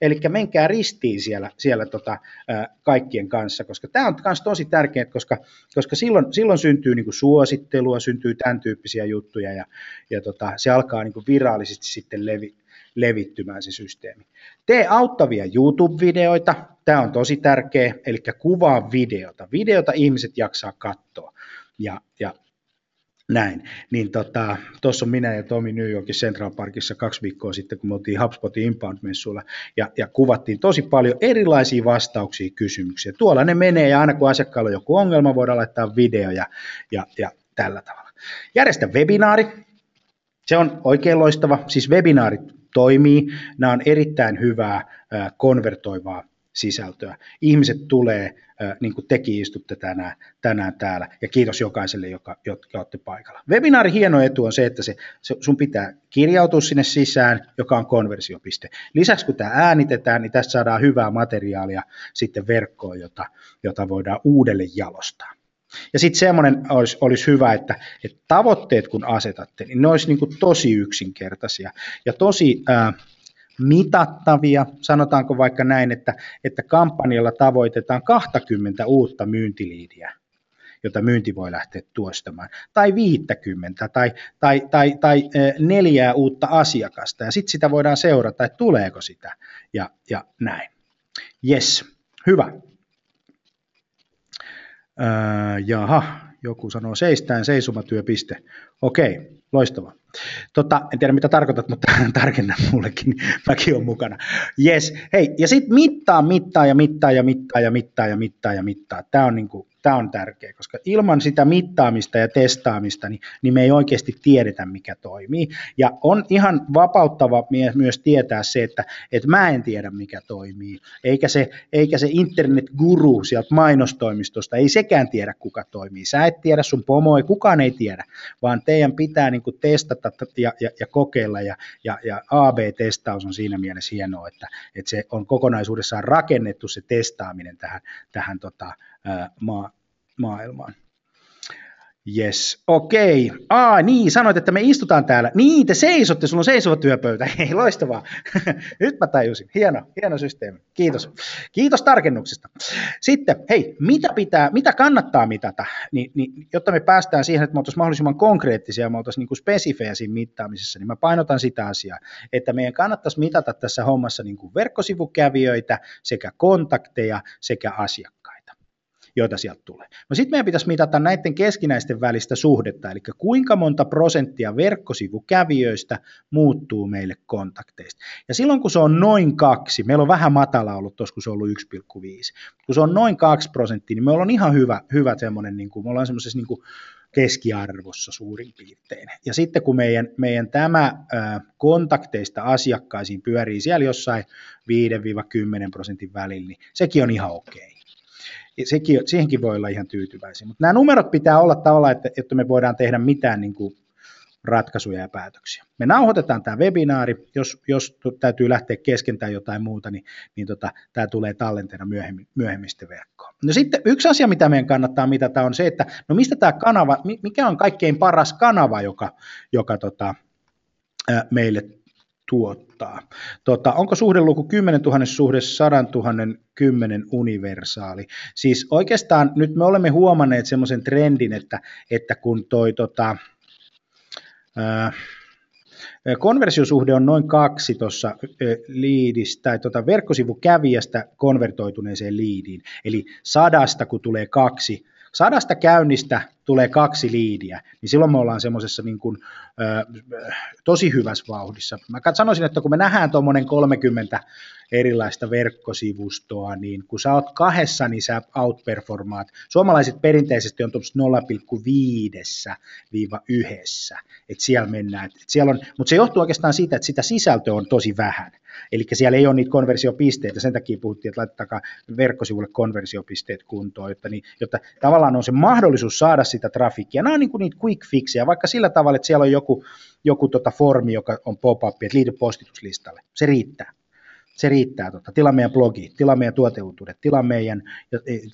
Eli menkää ristiin siellä, siellä tota, kaikkien kanssa, koska tämä on myös tosi tärkeää, koska, koska silloin, silloin syntyy niinku suosittelua, syntyy tämän tyyppisiä juttuja ja, ja tota, se alkaa niinku virallisesti sitten levi, levittymään se systeemi. Tee auttavia YouTube-videoita, tämä on tosi tärkeä, eli kuvaa videota. Videota ihmiset jaksaa katsoa. Ja, ja näin. Niin tuossa tota, on minä ja Tomi New Yorkin Central Parkissa kaksi viikkoa sitten, kun me oltiin HubSpotin Inbound-messuilla, ja, ja kuvattiin tosi paljon erilaisia vastauksia kysymyksiä. Tuolla ne menee, ja aina kun asiakkaalla on joku ongelma, voidaan laittaa video ja, ja, ja tällä tavalla. Järjestä webinaari. Se on oikein loistava. Siis webinaarit toimii. Nämä on erittäin hyvää konvertoivaa sisältöä. Ihmiset tulee, niin kuin tekin istutte tänään, tänään täällä, ja kiitos jokaiselle, joka, jotka olette paikalla. Webinaari hieno etu on se, että se, se, sun pitää kirjautua sinne sisään, joka on konversiopiste. Lisäksi kun tämä äänitetään, niin tästä saadaan hyvää materiaalia sitten verkkoon, jota, jota voidaan uudelleen jalostaa. Ja sitten semmoinen olisi, olisi hyvä, että, että tavoitteet kun asetatte, niin ne olisi niin kuin tosi yksinkertaisia ja tosi... Ää, mitattavia, sanotaanko vaikka näin, että, että kampanjalla tavoitetaan 20 uutta myyntiliidiä, jota myynti voi lähteä tuostamaan, tai 50 tai, tai, tai, tai neljää uutta asiakasta, ja sitten sitä voidaan seurata, että tuleeko sitä, ja, ja näin. Yes, hyvä. Öö, jaha, joku sanoo seistään seisomatyöpiste. Okei, loistavaa. Tota, en tiedä mitä tarkoitat, mutta tarkenna mullekin, mäkin olen mukana. Yes, hei, ja sitten mittaa, mittaa ja mittaa ja mittaa ja mittaa ja mittaa ja mittaa. Tämä on niinku Tämä on tärkeä, koska ilman sitä mittaamista ja testaamista, niin, niin me ei oikeasti tiedetä, mikä toimii. Ja on ihan vapauttava myös tietää se, että, että mä en tiedä, mikä toimii. Eikä se, eikä se internet-guru sieltä mainostoimistosta, ei sekään tiedä, kuka toimii. Sä et tiedä, sun pomo ei, kukaan ei tiedä, vaan teidän pitää niin kuin testata ja, ja, ja kokeilla. Ja, ja, ja AB-testaus on siinä mielessä hienoa, että, että se on kokonaisuudessaan rakennettu se testaaminen tähän, tähän tota, maa, maailmaan. Yes, okei. Okay. Aa, niin, sanoit, että me istutaan täällä. Niin, te seisotte, sulla on seisova työpöytä. Hei, loistavaa. Nyt mä tajusin. Hieno, hieno systeemi. Kiitos. Kiitos tarkennuksesta. Sitten, hei, mitä pitää, mitä kannattaa mitata, niin, niin, jotta me päästään siihen, että me oltaisiin mahdollisimman konkreettisia me oltaisiin niin spesifejä siinä mittaamisessa, niin mä painotan sitä asiaa, että meidän kannattaisi mitata tässä hommassa niin kuin verkkosivukävijöitä sekä kontakteja sekä asiakkaita joita sieltä tulee. No sitten meidän pitäisi mitata näiden keskinäisten välistä suhdetta, eli kuinka monta prosenttia verkkosivukävijöistä muuttuu meille kontakteista. Ja silloin kun se on noin kaksi, meillä on vähän matala ollut tuossa, kun se on ollut 1,5, kun se on noin 2 prosenttia, niin me ollaan ihan hyvä, hyvä semmoinen, niin kuin, me ollaan semmoisessa niin kuin keskiarvossa suurin piirtein. Ja sitten kun meidän, meidän tämä kontakteista asiakkaisiin pyörii siellä jossain 5-10 prosentin välillä, niin sekin on ihan okei. Okay sekin, siihenkin voi olla ihan tyytyväisiä. Mutta nämä numerot pitää olla tavallaan, että, että me voidaan tehdä mitään niin kuin ratkaisuja ja päätöksiä. Me nauhoitetaan tämä webinaari, jos, jos täytyy lähteä kesken tai jotain muuta, niin, niin tota, tämä tulee tallenteena myöhemmin, myöhemmin verkkoon. No sitten yksi asia, mitä meidän kannattaa mitata, on se, että no mistä tämä kanava, mikä on kaikkein paras kanava, joka, joka tota, meille tuottaa. Tota, onko suhdeluku 10 000 suhde 100 000 10 universaali? Siis oikeastaan nyt me olemme huomanneet semmoisen trendin, että, että kun toi tota, ää, Konversiosuhde on noin kaksi tuossa liidistä tai tuota verkkosivukävijästä konvertoituneeseen liidiin. Eli sadasta kun tulee kaksi, sadasta käynnistä tulee kaksi liidiä, niin silloin me ollaan semmoisessa niin kuin, tosi hyvässä vauhdissa. Mä sanoisin, että kun me nähdään tuommoinen 30 erilaista verkkosivustoa, niin kun sä oot kahdessa, niin sä outperformaat. Suomalaiset perinteisesti on 0,5-1, että siellä mennään. Et siellä on, mutta se johtuu oikeastaan siitä, että sitä sisältöä on tosi vähän. Eli siellä ei ole niitä konversiopisteitä, sen takia puhuttiin, että laittakaa verkkosivulle konversiopisteet kuntoon, jotta, niin, jotta tavallaan on se mahdollisuus saada sitä trafiikkia. Nämä on niin kuin niitä quick fixejä, vaikka sillä tavalla, että siellä on joku, joku tota formi, joka on pop-up, että liity postituslistalle. Se riittää se riittää. Tota, tilaa meidän blogi, tilaa meidän tuoteuutuudet, tilaa meidän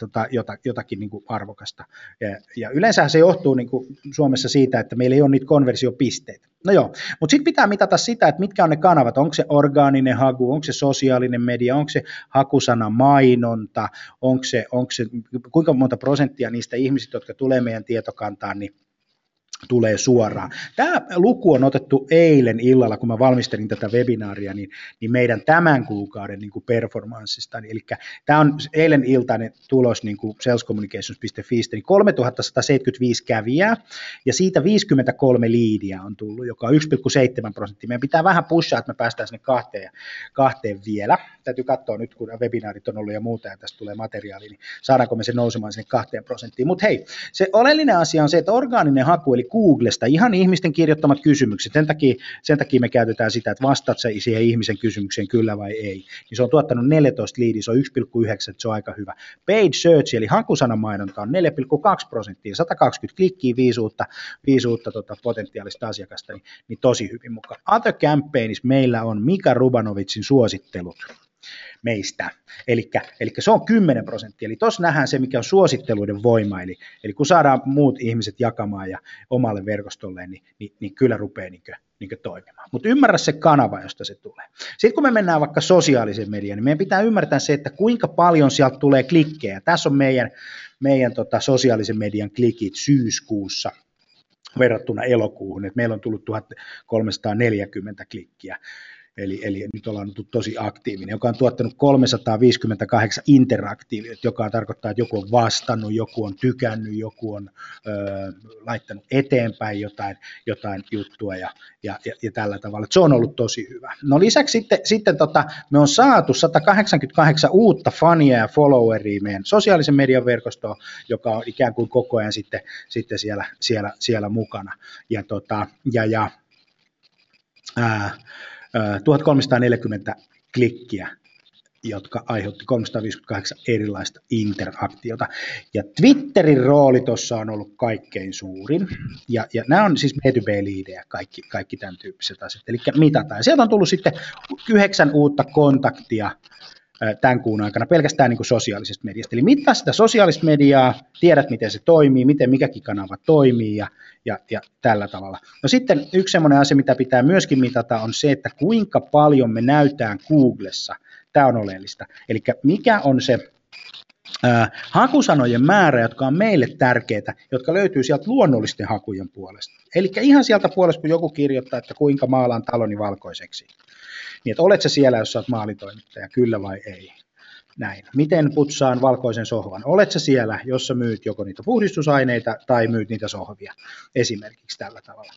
tota, jotakin niin kuin arvokasta. Ja, ja yleensä se johtuu niin kuin Suomessa siitä, että meillä ei ole niitä konversiopisteitä. No joo, mutta sitten pitää mitata sitä, että mitkä on ne kanavat, onko se orgaaninen haku, onko se sosiaalinen media, onko se hakusana mainonta, onko se, onko se, kuinka monta prosenttia niistä ihmisistä, jotka tulee meidän tietokantaan, niin tulee suoraan. Tämä luku on otettu eilen illalla, kun mä valmistelin tätä webinaaria, niin, niin meidän tämän kuukauden niin kuin performanssista. Eli tämä on eilen iltainen tulos niin kuin salescommunications.fi, niin 3175 kävijää, ja siitä 53 liidiä on tullut, joka on 1,7 prosenttia. Meidän pitää vähän pushaa, että me päästään sinne kahteen, kahteen vielä. Täytyy katsoa nyt, kun webinaarit on ollut ja muuta, ja tästä tulee materiaali, niin saadaanko me se nousemaan sinne kahteen prosenttiin. Mutta hei, se oleellinen asia on se, että orgaaninen haku, eli Googlesta, ihan ihmisten kirjoittamat kysymykset, sen takia, sen takia me käytetään sitä, että vastaat sä siihen ihmisen kysymykseen kyllä vai ei, niin se on tuottanut 14 liidiä, se on 1,9, se on aika hyvä. Paid search, eli hakusanamainonta on 4,2 prosenttia, 120 klikkiä, viisuutta, viisuutta tota, potentiaalista asiakasta, niin, niin tosi hyvin mukaan. Other campaigns meillä on Mika Rubanovitsin suosittelut meistä. Eli se on 10 prosenttia. Eli tuossa nähdään se, mikä on suositteluiden voima. Eli, eli kun saadaan muut ihmiset jakamaan ja omalle verkostolleen, niin, niin, niin kyllä rupeaa niin kuin, niin toimimaan. Mutta ymmärrä se kanava, josta se tulee. Sitten kun me mennään vaikka sosiaalisen median, niin meidän pitää ymmärtää se, että kuinka paljon sieltä tulee klikkejä. Tässä on meidän, meidän tota, sosiaalisen median klikit syyskuussa verrattuna elokuuhun, että meillä on tullut 1340 klikkiä eli, eli nyt ollaan ollut tosi aktiivinen, joka on tuottanut 358 interaktiivioita, joka tarkoittaa, että joku on vastannut, joku on tykännyt, joku on ö, laittanut eteenpäin jotain, jotain juttua ja, ja, ja, ja tällä tavalla. Se on ollut tosi hyvä. No lisäksi sitten, sitten tota, me on saatu 188 uutta fania ja followeria meidän sosiaalisen median verkostoon, joka on ikään kuin koko ajan sitten, sitten siellä, siellä, siellä mukana. Ja, tota, ja, ja ää, 1340 klikkiä, jotka aiheutti 358 erilaista interaktiota. Ja Twitterin rooli tuossa on ollut kaikkein suurin. Ja, ja nämä on siis B2B-liidejä, kaikki, kaikki tämän tyyppiset asiat. Eli mitataan. Sieltä on tullut sitten yhdeksän uutta kontaktia tämän kuun aikana pelkästään niin kuin sosiaalisesta mediasta. Eli mittaa sitä sosiaalista mediaa, tiedät miten se toimii, miten mikäkin kanava toimii ja, ja, ja tällä tavalla. No sitten yksi sellainen asia, mitä pitää myöskin mitata, on se, että kuinka paljon me näytään Googlessa. Tämä on oleellista. Eli mikä on se hakusanojen määrä, jotka on meille tärkeitä, jotka löytyy sieltä luonnollisten hakujen puolesta. Eli ihan sieltä puolesta, kun joku kirjoittaa, että kuinka maalaan taloni valkoiseksi niin, että olet sä siellä, jos oot maalitoimittaja, kyllä vai ei. Näin. Miten putsaan valkoisen sohvan? Olet sä siellä, jos sä myyt joko niitä puhdistusaineita tai myyt niitä sohvia, esimerkiksi tällä tavalla.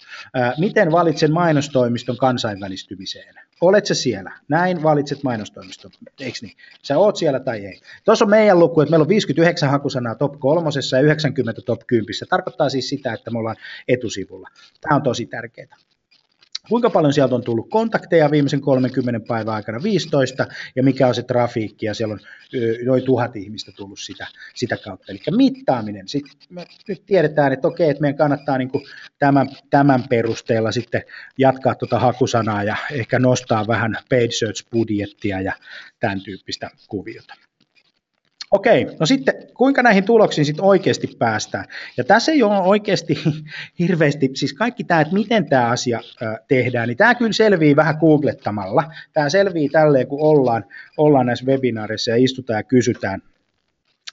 Miten valitsen mainostoimiston kansainvälistymiseen? Olet sä siellä? Näin valitset mainostoimiston, eikö niin? Sä oot siellä tai ei. Tuossa on meidän luku, että meillä on 59 hakusanaa top kolmosessa ja 90 top 10. Tarkoittaa siis sitä, että me ollaan etusivulla. Tämä on tosi tärkeää. Kuinka paljon sieltä on tullut kontakteja viimeisen 30 päivän aikana? 15, ja mikä on se trafiikki, ja siellä on noin tuhat ihmistä tullut sitä, sitä kautta. Eli mittaaminen. Sitten me nyt tiedetään, että okei, että meidän kannattaa niin kuin tämän, tämän perusteella sitten jatkaa tuota hakusanaa ja ehkä nostaa vähän paid search-budjettia ja tämän tyyppistä kuviota. Okei, no sitten kuinka näihin tuloksiin sitten oikeasti päästään? Ja tässä ei ole oikeasti hirveästi, siis kaikki tämä, että miten tämä asia tehdään, niin tämä kyllä selvii vähän googlettamalla. Tämä selvii tälleen, kun ollaan, ollaan näissä webinaareissa ja istutaan ja kysytään.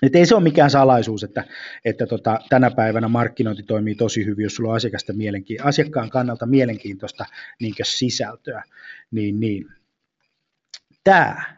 Et ei se ole mikään salaisuus, että, että tota, tänä päivänä markkinointi toimii tosi hyvin, jos sulla on asiakasta mielenki- asiakkaan kannalta mielenkiintoista niin sisältöä. Niin, niin. Tämä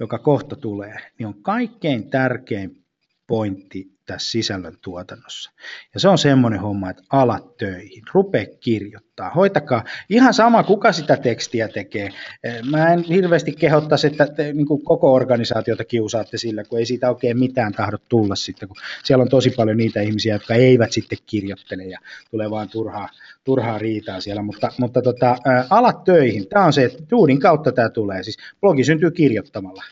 joka kohta tulee, niin on kaikkein tärkein pointti tässä sisällön tuotannossa. Ja se on semmoinen homma, että alat töihin, rupee kirjoittaa, hoitakaa. Ihan sama, kuka sitä tekstiä tekee. Eh, mä en hirveästi kehottaisi, että te niin kuin koko organisaatiota kiusaatte sillä, kun ei siitä oikein mitään tahdo tulla sitten, kun siellä on tosi paljon niitä ihmisiä, jotka eivät sitten kirjoittele ja tulee vaan turhaa, turhaa riitaa siellä, mutta, mutta tota, ää, alat töihin, tämä on se, että duunin kautta tämä tulee, siis blogi syntyy kirjoittamalla.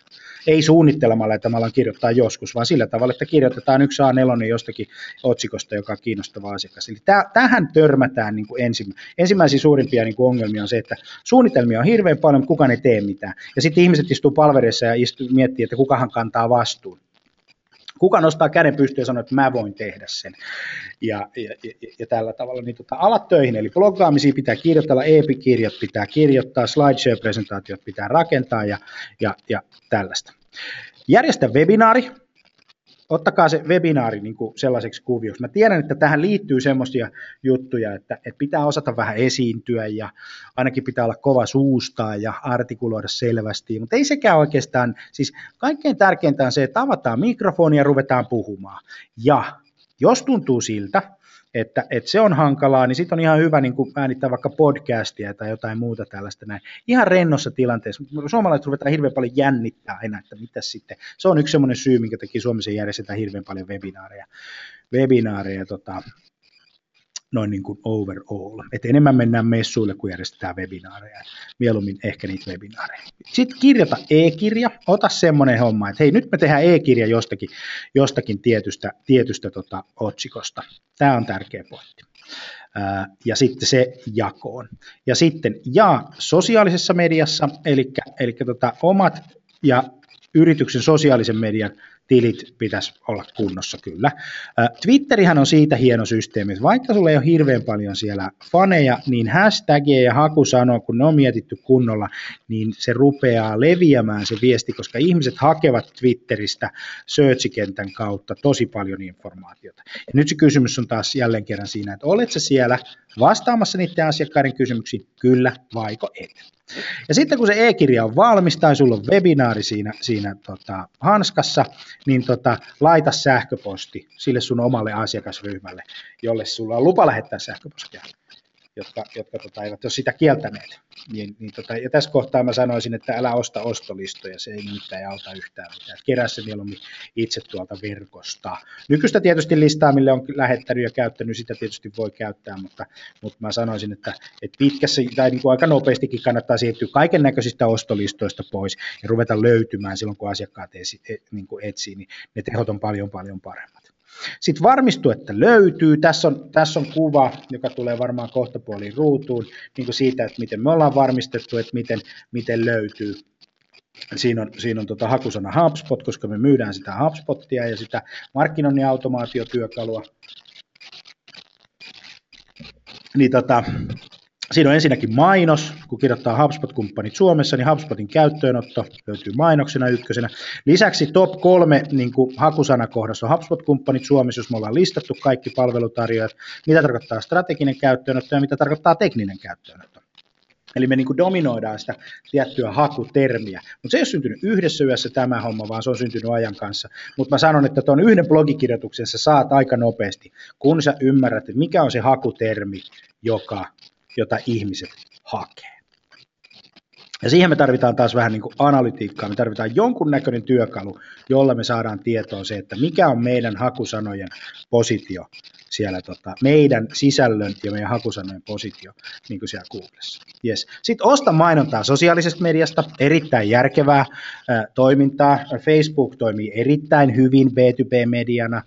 Ei suunnittelemalla, että me ollaan kirjoittaa joskus, vaan sillä tavalla, että kirjoitetaan yksi A4 jostakin otsikosta, joka on kiinnostava asiakas. Eli tähän törmätään niin kuin ensimmä, ensimmäisiä suurimpia niin kuin ongelmia on se, että suunnitelmia on hirveän paljon, mutta kukaan ei tee mitään. Ja sitten ihmiset istuu palverissa ja istuu, miettii, että kukahan kantaa vastuun. Kuka nostaa käden pystyyn ja sanoo, että mä voin tehdä sen. Ja, ja, ja, ja tällä tavalla niin tota, alat töihin, eli bloggaamisia pitää kirjoitella, e-kirjat pitää kirjoittaa, slideshare-presentaatiot pitää rakentaa ja, ja, ja tällaista. Järjestä webinaari, ottakaa se webinaari niin kuin sellaiseksi kuvioksi. Mä tiedän, että tähän liittyy semmoisia juttuja, että, että pitää osata vähän esiintyä ja ainakin pitää olla kova suustaa ja artikuloida selvästi, mutta ei sekään oikeastaan, siis kaikkein tärkeintä on se, että avataan mikrofoni ja ruvetaan puhumaan. Ja jos tuntuu siltä, että, että se on hankalaa, niin sitten on ihan hyvä niin kuin äänittää vaikka podcastia tai jotain muuta tällaista näin. Ihan rennossa tilanteessa. Suomalaiset ruvetaan hirveän paljon jännittää aina, että mitä sitten. Se on yksi semmoinen syy, minkä takia Suomessa järjestetään hirveän paljon webinaareja. webinaareja tota, noin niin kuin overall. Et enemmän mennään messuille, kun järjestetään webinaareja. Mieluummin ehkä niitä webinaareja. Sitten kirjata e-kirja. Ota semmoinen homma, että hei, nyt me tehdään e-kirja jostakin, jostakin tietystä, tietystä tota, otsikosta. Tämä on tärkeä pointti. Ja sitten se jakoon. Ja sitten jaa sosiaalisessa mediassa, eli, eli tota, omat ja yrityksen sosiaalisen median tilit pitäisi olla kunnossa kyllä. Twitterihän on siitä hieno systeemi, että vaikka sulla ei ole hirveän paljon siellä faneja, niin hashtagia ja hakusanoa, kun ne on mietitty kunnolla, niin se rupeaa leviämään se viesti, koska ihmiset hakevat Twitteristä searchikentän kautta tosi paljon informaatiota. Ja nyt se kysymys on taas jälleen kerran siinä, että oletko siellä vastaamassa niiden asiakkaiden kysymyksiin, kyllä vaiko et. Ja sitten kun se e-kirja on valmis tai sulla on webinaari siinä, siinä tota, hanskassa, niin tota, laita sähköposti sille sun omalle asiakasryhmälle, jolle sulla on lupa lähettää sähköpostia jotka, jotka tota, eivät ole sitä kieltäneet. Niin, niin tota, ja tässä kohtaa mä sanoisin, että älä osta ostolistoja, se ei nimittäin auta yhtään mitään. Kerää se mieluummin itse tuolta verkosta. Nykyistä tietysti listaa, mille on lähettänyt ja käyttänyt, sitä tietysti voi käyttää, mutta, mutta mä sanoisin, että, että pitkässä tai niin kuin aika nopeastikin kannattaa siirtyä kaiken näköisistä ostolistoista pois ja ruveta löytymään silloin, kun asiakkaat esi, e, niin kuin etsii, niin ne tehot on paljon paljon paremmat. Sitten varmistu, että löytyy. Tässä on, tässä on kuva, joka tulee varmaan kohta puoliin ruutuun, niin kuin siitä, että miten me ollaan varmistettu, että miten, miten löytyy. Siinä on, siinä on tota hakusana HubSpot, koska me myydään sitä HubSpotia ja sitä markkinoinnin automaatiotyökalua. Niin tota, Siinä on ensinnäkin mainos, kun kirjoittaa HubSpot-kumppanit Suomessa, niin HubSpotin käyttöönotto löytyy mainoksena ykkösenä. Lisäksi top kolme niin kuin hakusanakohdassa on HubSpot-kumppanit Suomessa, jos me ollaan listattu kaikki palvelutarjoajat, mitä tarkoittaa strateginen käyttöönotto ja mitä tarkoittaa tekninen käyttöönotto. Eli me niin kuin dominoidaan sitä tiettyä hakutermiä. Mutta se ei ole syntynyt yhdessä yössä tämä homma, vaan se on syntynyt ajan kanssa. Mutta mä sanon, että tuon yhden blogikirjoituksen sä saat aika nopeasti, kun sä ymmärrät, että mikä on se hakutermi, joka jota ihmiset hakee. Ja siihen me tarvitaan taas vähän niin kuin analytiikkaa, me tarvitaan jonkunnäköinen työkalu, jolla me saadaan tietoa se, että mikä on meidän hakusanojen positio siellä, tota, meidän sisällön ja meidän hakusanojen positio niin kuin siellä Googlessa. Yes. Sitten osta mainontaa sosiaalisesta mediasta, erittäin järkevää ää, toimintaa. Facebook toimii erittäin hyvin B2B-mediana,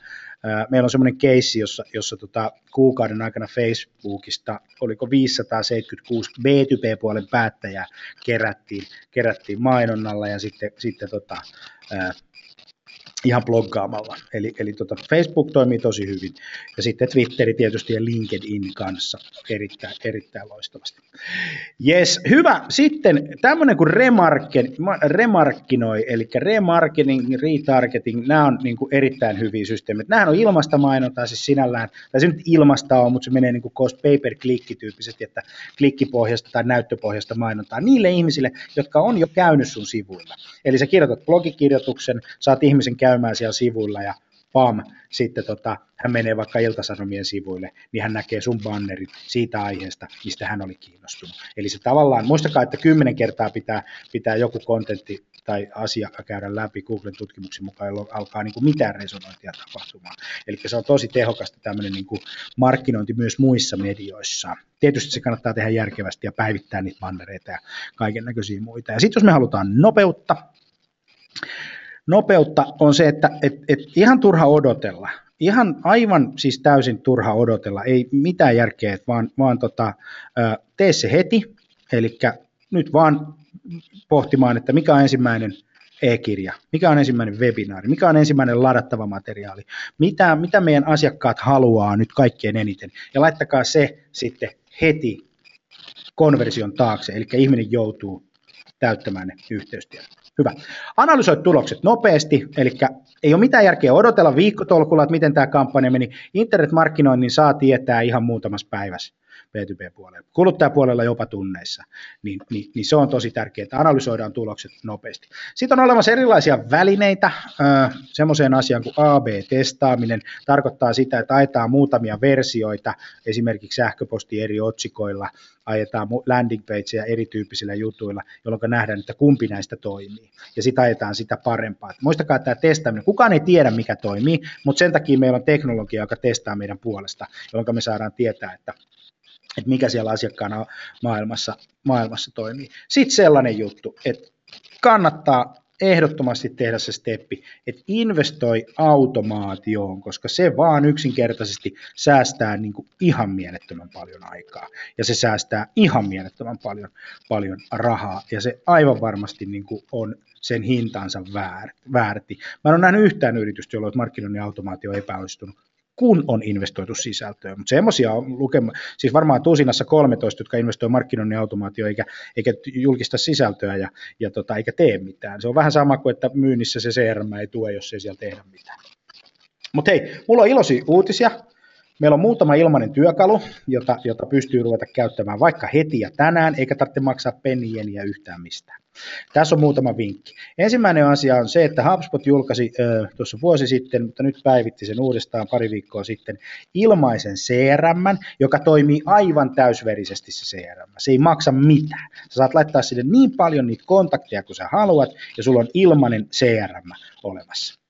Meillä on semmoinen keissi, jossa, jossa tota, kuukauden aikana Facebookista, oliko 576 B2B-puolen päättäjää kerättiin, kerättiin mainonnalla ja sitten, sitten tota, ihan bloggaamalla. Eli, eli tota Facebook toimii tosi hyvin. Ja sitten Twitteri tietysti ja LinkedIn kanssa erittäin, erittäin loistavasti. Yes, hyvä. Sitten tämmöinen kuin remarken, remarkkinoi, eli remarketing, retargeting, nämä on niin kuin erittäin hyviä systeemejä. Nämä on ilmasta mainontaa siis sinällään, tai se nyt ilmasta on, mutta se menee niin kuin cost pay per click tyyppisesti, että klikkipohjasta tai näyttöpohjasta mainontaa niille ihmisille, jotka on jo käynyt sun sivuilla. Eli sä kirjoitat blogikirjoituksen, saat ihmisen käy käymään siellä sivuilla ja pam, sitten tota, hän menee vaikka Iltasanomien sivuille, niin hän näkee sun bannerit siitä aiheesta, mistä hän oli kiinnostunut. Eli se tavallaan, muistakaa, että kymmenen kertaa pitää, pitää joku kontentti tai asia käydä läpi Googlen tutkimuksen mukaan, jolloin alkaa niin kuin mitään resonointia tapahtumaan. Eli se on tosi tehokasta tämmöinen niin kuin markkinointi myös muissa medioissa. Tietysti se kannattaa tehdä järkevästi ja päivittää niitä bannereita ja kaiken näköisiä muita. Ja sitten jos me halutaan nopeutta, nopeutta on se, että et, et ihan turha odotella. Ihan aivan siis täysin turha odotella, ei mitään järkeä, vaan, vaan tota, tee se heti, eli nyt vaan pohtimaan, että mikä on ensimmäinen e-kirja, mikä on ensimmäinen webinaari, mikä on ensimmäinen ladattava materiaali, mitä, mitä meidän asiakkaat haluaa nyt kaikkein eniten, ja laittakaa se sitten heti konversion taakse, eli ihminen joutuu täyttämään ne yhteystiedot. Hyvä. Analysoi tulokset nopeasti, eli ei ole mitään järkeä odotella viikkotolkulla, että miten tämä kampanja meni. Internetmarkkinoinnin saa tietää ihan muutamassa päivässä. B2B-puolella, kuluttajapuolella jopa tunneissa, niin, niin, niin se on tosi tärkeää, että analysoidaan tulokset nopeasti. Sitten on olemassa erilaisia välineitä semmoiseen asiaan kuin AB-testaaminen, tarkoittaa sitä, että ajetaan muutamia versioita, esimerkiksi sähköposti eri otsikoilla, ajetaan landing pageja erityyppisillä jutuilla, jolloin nähdään, että kumpi näistä toimii. Ja sitten ajetaan sitä parempaa. Muistakaa tämä testaaminen. Kukaan ei tiedä, mikä toimii, mutta sen takia meillä on teknologia, joka testaa meidän puolesta, jolloin me saadaan tietää, että että mikä siellä asiakkaana maailmassa, maailmassa toimii. Sitten sellainen juttu, että kannattaa ehdottomasti tehdä se steppi, että investoi automaatioon, koska se vaan yksinkertaisesti säästää niin kuin ihan mielettömän paljon aikaa ja se säästää ihan mielettömän paljon, paljon rahaa ja se aivan varmasti niin kuin on sen hintansa väärti. Mä en ole nähnyt yhtään yritystä, jolla markkinoinnin automaatio on epäonnistunut kun on investoitu sisältöön. Mutta semmoisia on lukema, siis varmaan tusinassa 13, jotka investoi markkinoinnin automaatio eikä, eikä julkista sisältöä ja, ja tota, eikä tee mitään. Se on vähän sama kuin, että myynnissä se CRM ei tue, jos ei siellä tehdä mitään. Mutta hei, mulla on iloisia uutisia. Meillä on muutama ilmainen työkalu, jota, jota pystyy ruveta käyttämään vaikka heti ja tänään, eikä tarvitse maksaa pennieniä yhtään mistään. Tässä on muutama vinkki. Ensimmäinen asia on se, että HubSpot julkaisi äh, tuossa vuosi sitten, mutta nyt päivitti sen uudestaan pari viikkoa sitten, ilmaisen CRM, joka toimii aivan täysverisesti se CRM. Se ei maksa mitään. Sä saat laittaa sinne niin paljon niitä kontakteja kuin sä haluat, ja sulla on ilmainen CRM olemassa.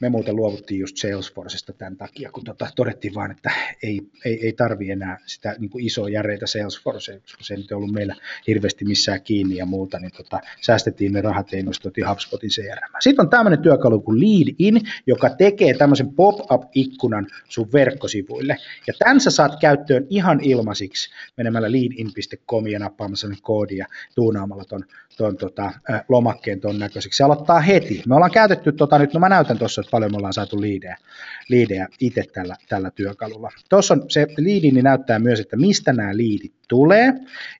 Me muuten luovuttiin just Salesforcesta tämän takia, kun tota, todettiin vaan, että ei, ei, ei tarvi enää sitä niin kuin isoa järeitä Salesforcea, koska se ei nyt ollut meillä hirveästi missään kiinni ja muuta, niin tota, säästettiin ne rahat ja investoitiin HubSpotin CRM. Sitten on tämmöinen työkalu kuin Lead In, joka tekee tämmöisen pop-up-ikkunan sun verkkosivuille. Ja tämän sä saat käyttöön ihan ilmaisiksi menemällä leadin.com ja nappaamassa sen koodia tuunaamalla ton, ton tota, lomakkeen ton näköiseksi. Se aloittaa heti. Me ollaan käytetty, tota, nyt no mä näytän tuossa, että paljon me ollaan saatu liidejä, liidejä itse tällä, tällä työkalulla. Tuossa on se liidi, niin näyttää myös, että mistä nämä liidit tulee.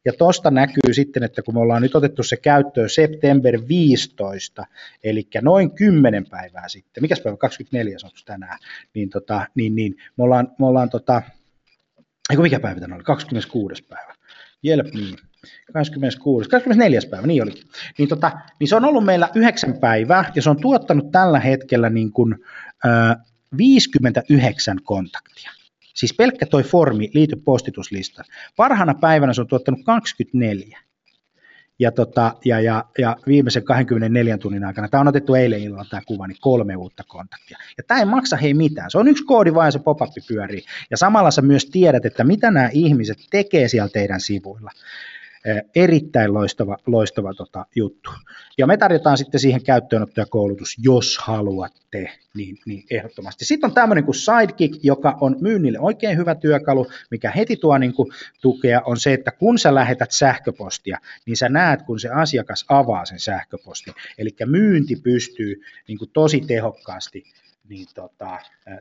Ja tuosta näkyy sitten, että kun me ollaan nyt otettu se käyttöön September 15, eli noin 10 päivää sitten, mikäs päivä 24 on tänään, niin, tota, niin, niin me ollaan, me ollaan tota, eikö mikä päivä tämä oli, 26. päivä. Jelp, niin. 26, 24. päivä, niin olikin. Niin, tota, niin se on ollut meillä yhdeksän päivää ja se on tuottanut tällä hetkellä niin kuin, äh, 59 kontaktia. Siis pelkkä toi formi liity postituslista. Parhaana päivänä se on tuottanut 24. Ja, tota, ja, ja, ja viimeisen 24 tunnin aikana, tämä on otettu eilen illalla tämä kuva, niin kolme uutta kontaktia. Ja tämä ei maksa hei mitään, se on yksi koodi vain se pop-up pyörii. Ja samalla sä myös tiedät, että mitä nämä ihmiset tekee siellä teidän sivuilla erittäin loistava, loistava tota, juttu. Ja me tarjotaan sitten siihen käyttöönotto ja koulutus, jos haluatte, niin, niin ehdottomasti. Sitten on tämmöinen kuin Sidekick, joka on myynnille oikein hyvä työkalu, mikä heti tuo niin kuin, tukea, on se, että kun sä lähetät sähköpostia, niin sä näet, kun se asiakas avaa sen sähköpostin. Eli myynti pystyy niin kuin, tosi tehokkaasti niin, tota,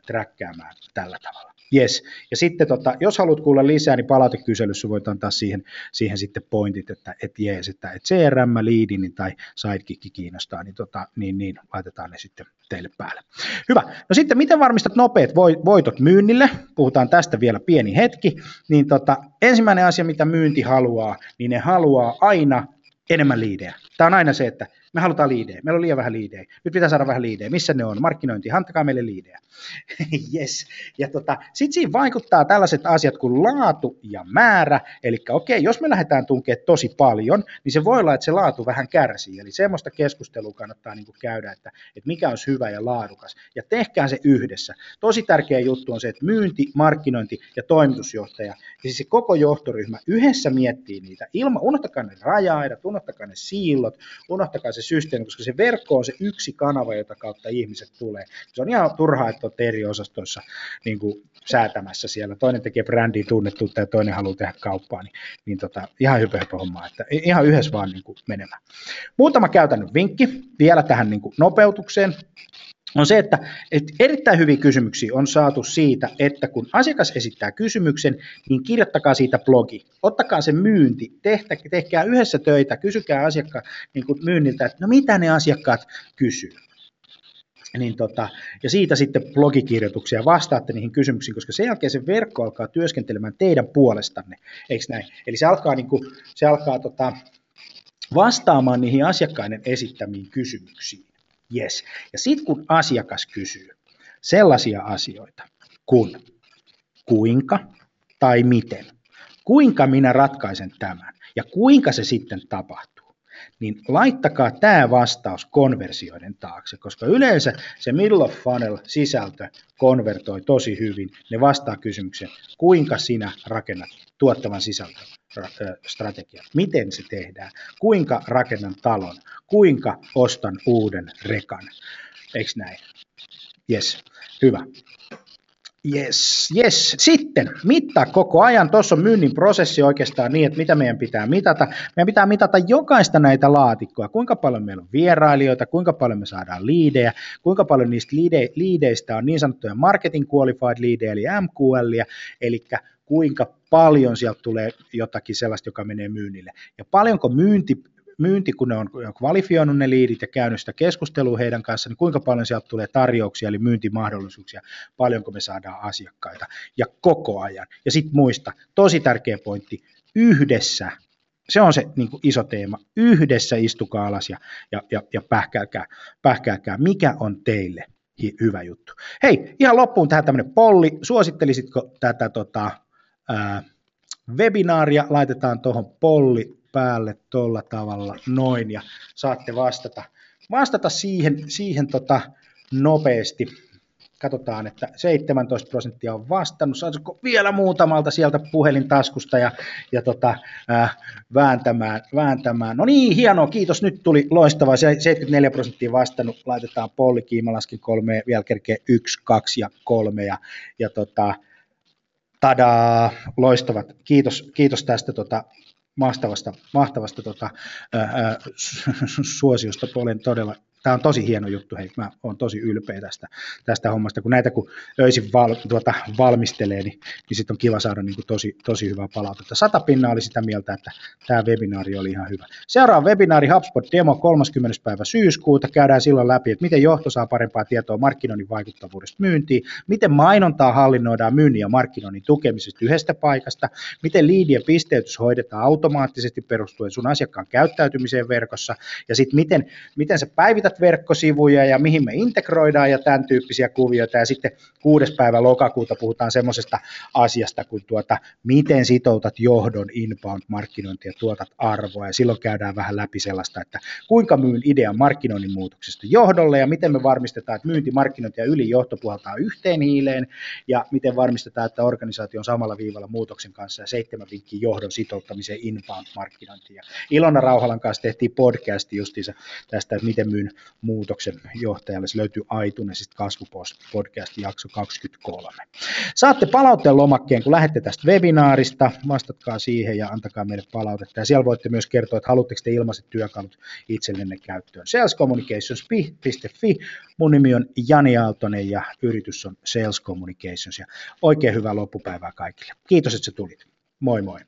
träkkäämään tällä tavalla. Yes. Ja sitten tota, jos haluat kuulla lisää, niin palautekyselyssä voit antaa siihen, siihen sitten pointit, että et jees, että et CRM, Leadin tai Sidekick kiinnostaa, niin, tota, niin, niin laitetaan ne sitten teille päälle. Hyvä. No sitten miten varmistat nopeat voitot myynnille? Puhutaan tästä vielä pieni hetki. Niin tota, ensimmäinen asia, mitä myynti haluaa, niin ne haluaa aina enemmän liidejä. Tämä on aina se, että me halutaan liidejä, meillä on liian vähän liidejä, nyt pitää saada vähän liidejä, missä ne on, markkinointi, antakaa meille liidejä. yes. Ja tota, sitten siinä vaikuttaa tällaiset asiat kuin laatu ja määrä, eli okei, jos me lähdetään tunkemaan tosi paljon, niin se voi olla, että se laatu vähän kärsii, eli semmoista keskustelua kannattaa niin kuin käydä, että, että mikä on hyvä ja laadukas, ja tehkää se yhdessä. Tosi tärkeä juttu on se, että myynti, markkinointi ja toimitusjohtaja, ja siis se koko johtoryhmä yhdessä miettii niitä, ilma, unohtakaa ne raja-aidat, unohtakaa ne siilot, unohtakaa se systeemi, koska se verkko on se yksi kanava, jota kautta ihmiset tulee. Se on ihan turhaa, että olette eri osastoissa niin kuin säätämässä siellä. Toinen tekee brändiä tunnettuutta ja toinen haluaa tehdä kauppaa, niin, niin tota, ihan hypö homma, että ihan yhdessä vaan niin kuin menemään. Muutama käytännön vinkki vielä tähän niin kuin nopeutukseen on se, että, että erittäin hyviä kysymyksiä on saatu siitä, että kun asiakas esittää kysymyksen, niin kirjoittakaa siitä blogi. Ottakaa se myynti, tehtä, tehkää yhdessä töitä, kysykää asiakkaan niin kuin myynniltä, että no mitä ne asiakkaat kysyy. Niin tota, ja siitä sitten blogikirjoituksia vastaatte niihin kysymyksiin, koska sen jälkeen se verkko alkaa työskentelemään teidän puolestanne, eikö näin? Eli se alkaa, niin kuin, se alkaa tota, vastaamaan niihin asiakkaiden esittämiin kysymyksiin. Yes. Ja sitten kun asiakas kysyy sellaisia asioita kuin kuinka tai miten, kuinka minä ratkaisen tämän ja kuinka se sitten tapahtuu, niin laittakaa tämä vastaus konversioiden taakse, koska yleensä se middle of funnel sisältö konvertoi tosi hyvin. Ne vastaa kysymykseen, kuinka sinä rakennat tuottavan sisältön strategia. Miten se tehdään? Kuinka rakennan talon? Kuinka ostan uuden rekan? Eikö näin? Yes, hyvä. Yes, yes. Sitten mittaa koko ajan. Tuossa on myynnin prosessi oikeastaan niin, että mitä meidän pitää mitata. Meidän pitää mitata jokaista näitä laatikkoa. Kuinka paljon meillä on vierailijoita, kuinka paljon me saadaan liidejä, kuinka paljon niistä liide, liideistä on niin sanottuja marketing qualified liidejä, eli MQL, eli kuinka paljon sieltä tulee jotakin sellaista, joka menee myynnille. Ja paljonko myynti myynti, kun ne on kvalifioinut ne liidit ja käynyt sitä keskustelua heidän kanssa, niin kuinka paljon sieltä tulee tarjouksia, eli myyntimahdollisuuksia, paljonko me saadaan asiakkaita, ja koko ajan. Ja sitten muista, tosi tärkeä pointti, yhdessä, se on se niin kuin iso teema, yhdessä istukaa alas ja, ja, ja, ja pähkääkää, pähkääkää, mikä on teille hyvä juttu. Hei, ihan loppuun tähän tämmöinen polli, suosittelisitko tätä tota, ää, webinaaria, laitetaan tuohon polli päälle tuolla tavalla noin ja saatte vastata, vastata siihen, siihen tota nopeasti. Katsotaan, että 17 prosenttia on vastannut. Saisiko vielä muutamalta sieltä puhelintaskusta ja, ja tota, äh, vääntämään, vääntämään. No niin, hienoa, kiitos. Nyt tuli loistava. 74 prosenttia vastannut. Laitetaan polli kiima, laskin kolme, vielä kerkee yksi, kaksi ja kolme. Ja, ja tota, tadaa, loistavat. Kiitos, kiitos tästä tota, mahtavasta, mahtavasta tota, ää, suosiosta. Olen todella tämä on tosi hieno juttu, hei, mä oon tosi ylpeä tästä, tästä hommasta, kun näitä kun öisin val, tuota, valmistelee, niin, niin sitten on kiva saada niin kuin tosi, tosi hyvää palautetta. Sata pinnaa oli sitä mieltä, että tämä webinaari oli ihan hyvä. Seuraava webinaari HubSpot Demo 30. päivä syyskuuta, käydään silloin läpi, että miten johto saa parempaa tietoa markkinoinnin vaikuttavuudesta myyntiin, miten mainontaa hallinnoidaan myynnin ja markkinoinnin tukemisesta yhdestä paikasta, miten liidien pisteytys hoidetaan automaattisesti perustuen sun asiakkaan käyttäytymiseen verkossa, ja sitten miten, miten sä päivität päivität verkkosivuja ja mihin me integroidaan ja tämän tyyppisiä kuvioita. Ja sitten kuudes päivä lokakuuta puhutaan semmoisesta asiasta kuin tuota, miten sitoutat johdon inbound-markkinointia ja tuotat arvoa. Ja silloin käydään vähän läpi sellaista, että kuinka myyn idean markkinoinnin muutoksesta johdolle ja miten me varmistetaan, että myynti, markkinointi ja ylijohto puhaltaa yhteen hiileen ja miten varmistetaan, että organisaatio on samalla viivalla muutoksen kanssa ja seitsemän vinkkiä johdon sitouttamiseen inbound-markkinointiin. Ja Ilona Rauhalan kanssa tehtiin podcasti justiinsa tästä, että miten myyn muutoksen johtajalle. Se löytyy iTunesista kasvupodcast jakso 23. Saatte palautteen lomakkeen, kun lähdette tästä webinaarista, vastatkaa siihen ja antakaa meille palautetta. Ja siellä voitte myös kertoa, että haluatteko te ilmaiset työkalut itsellenne käyttöön. salescommunications.fi, mun nimi on Jani Aaltonen ja yritys on Sales Communications. Ja oikein hyvää loppupäivää kaikille. Kiitos, että sä tulit. Moi moi.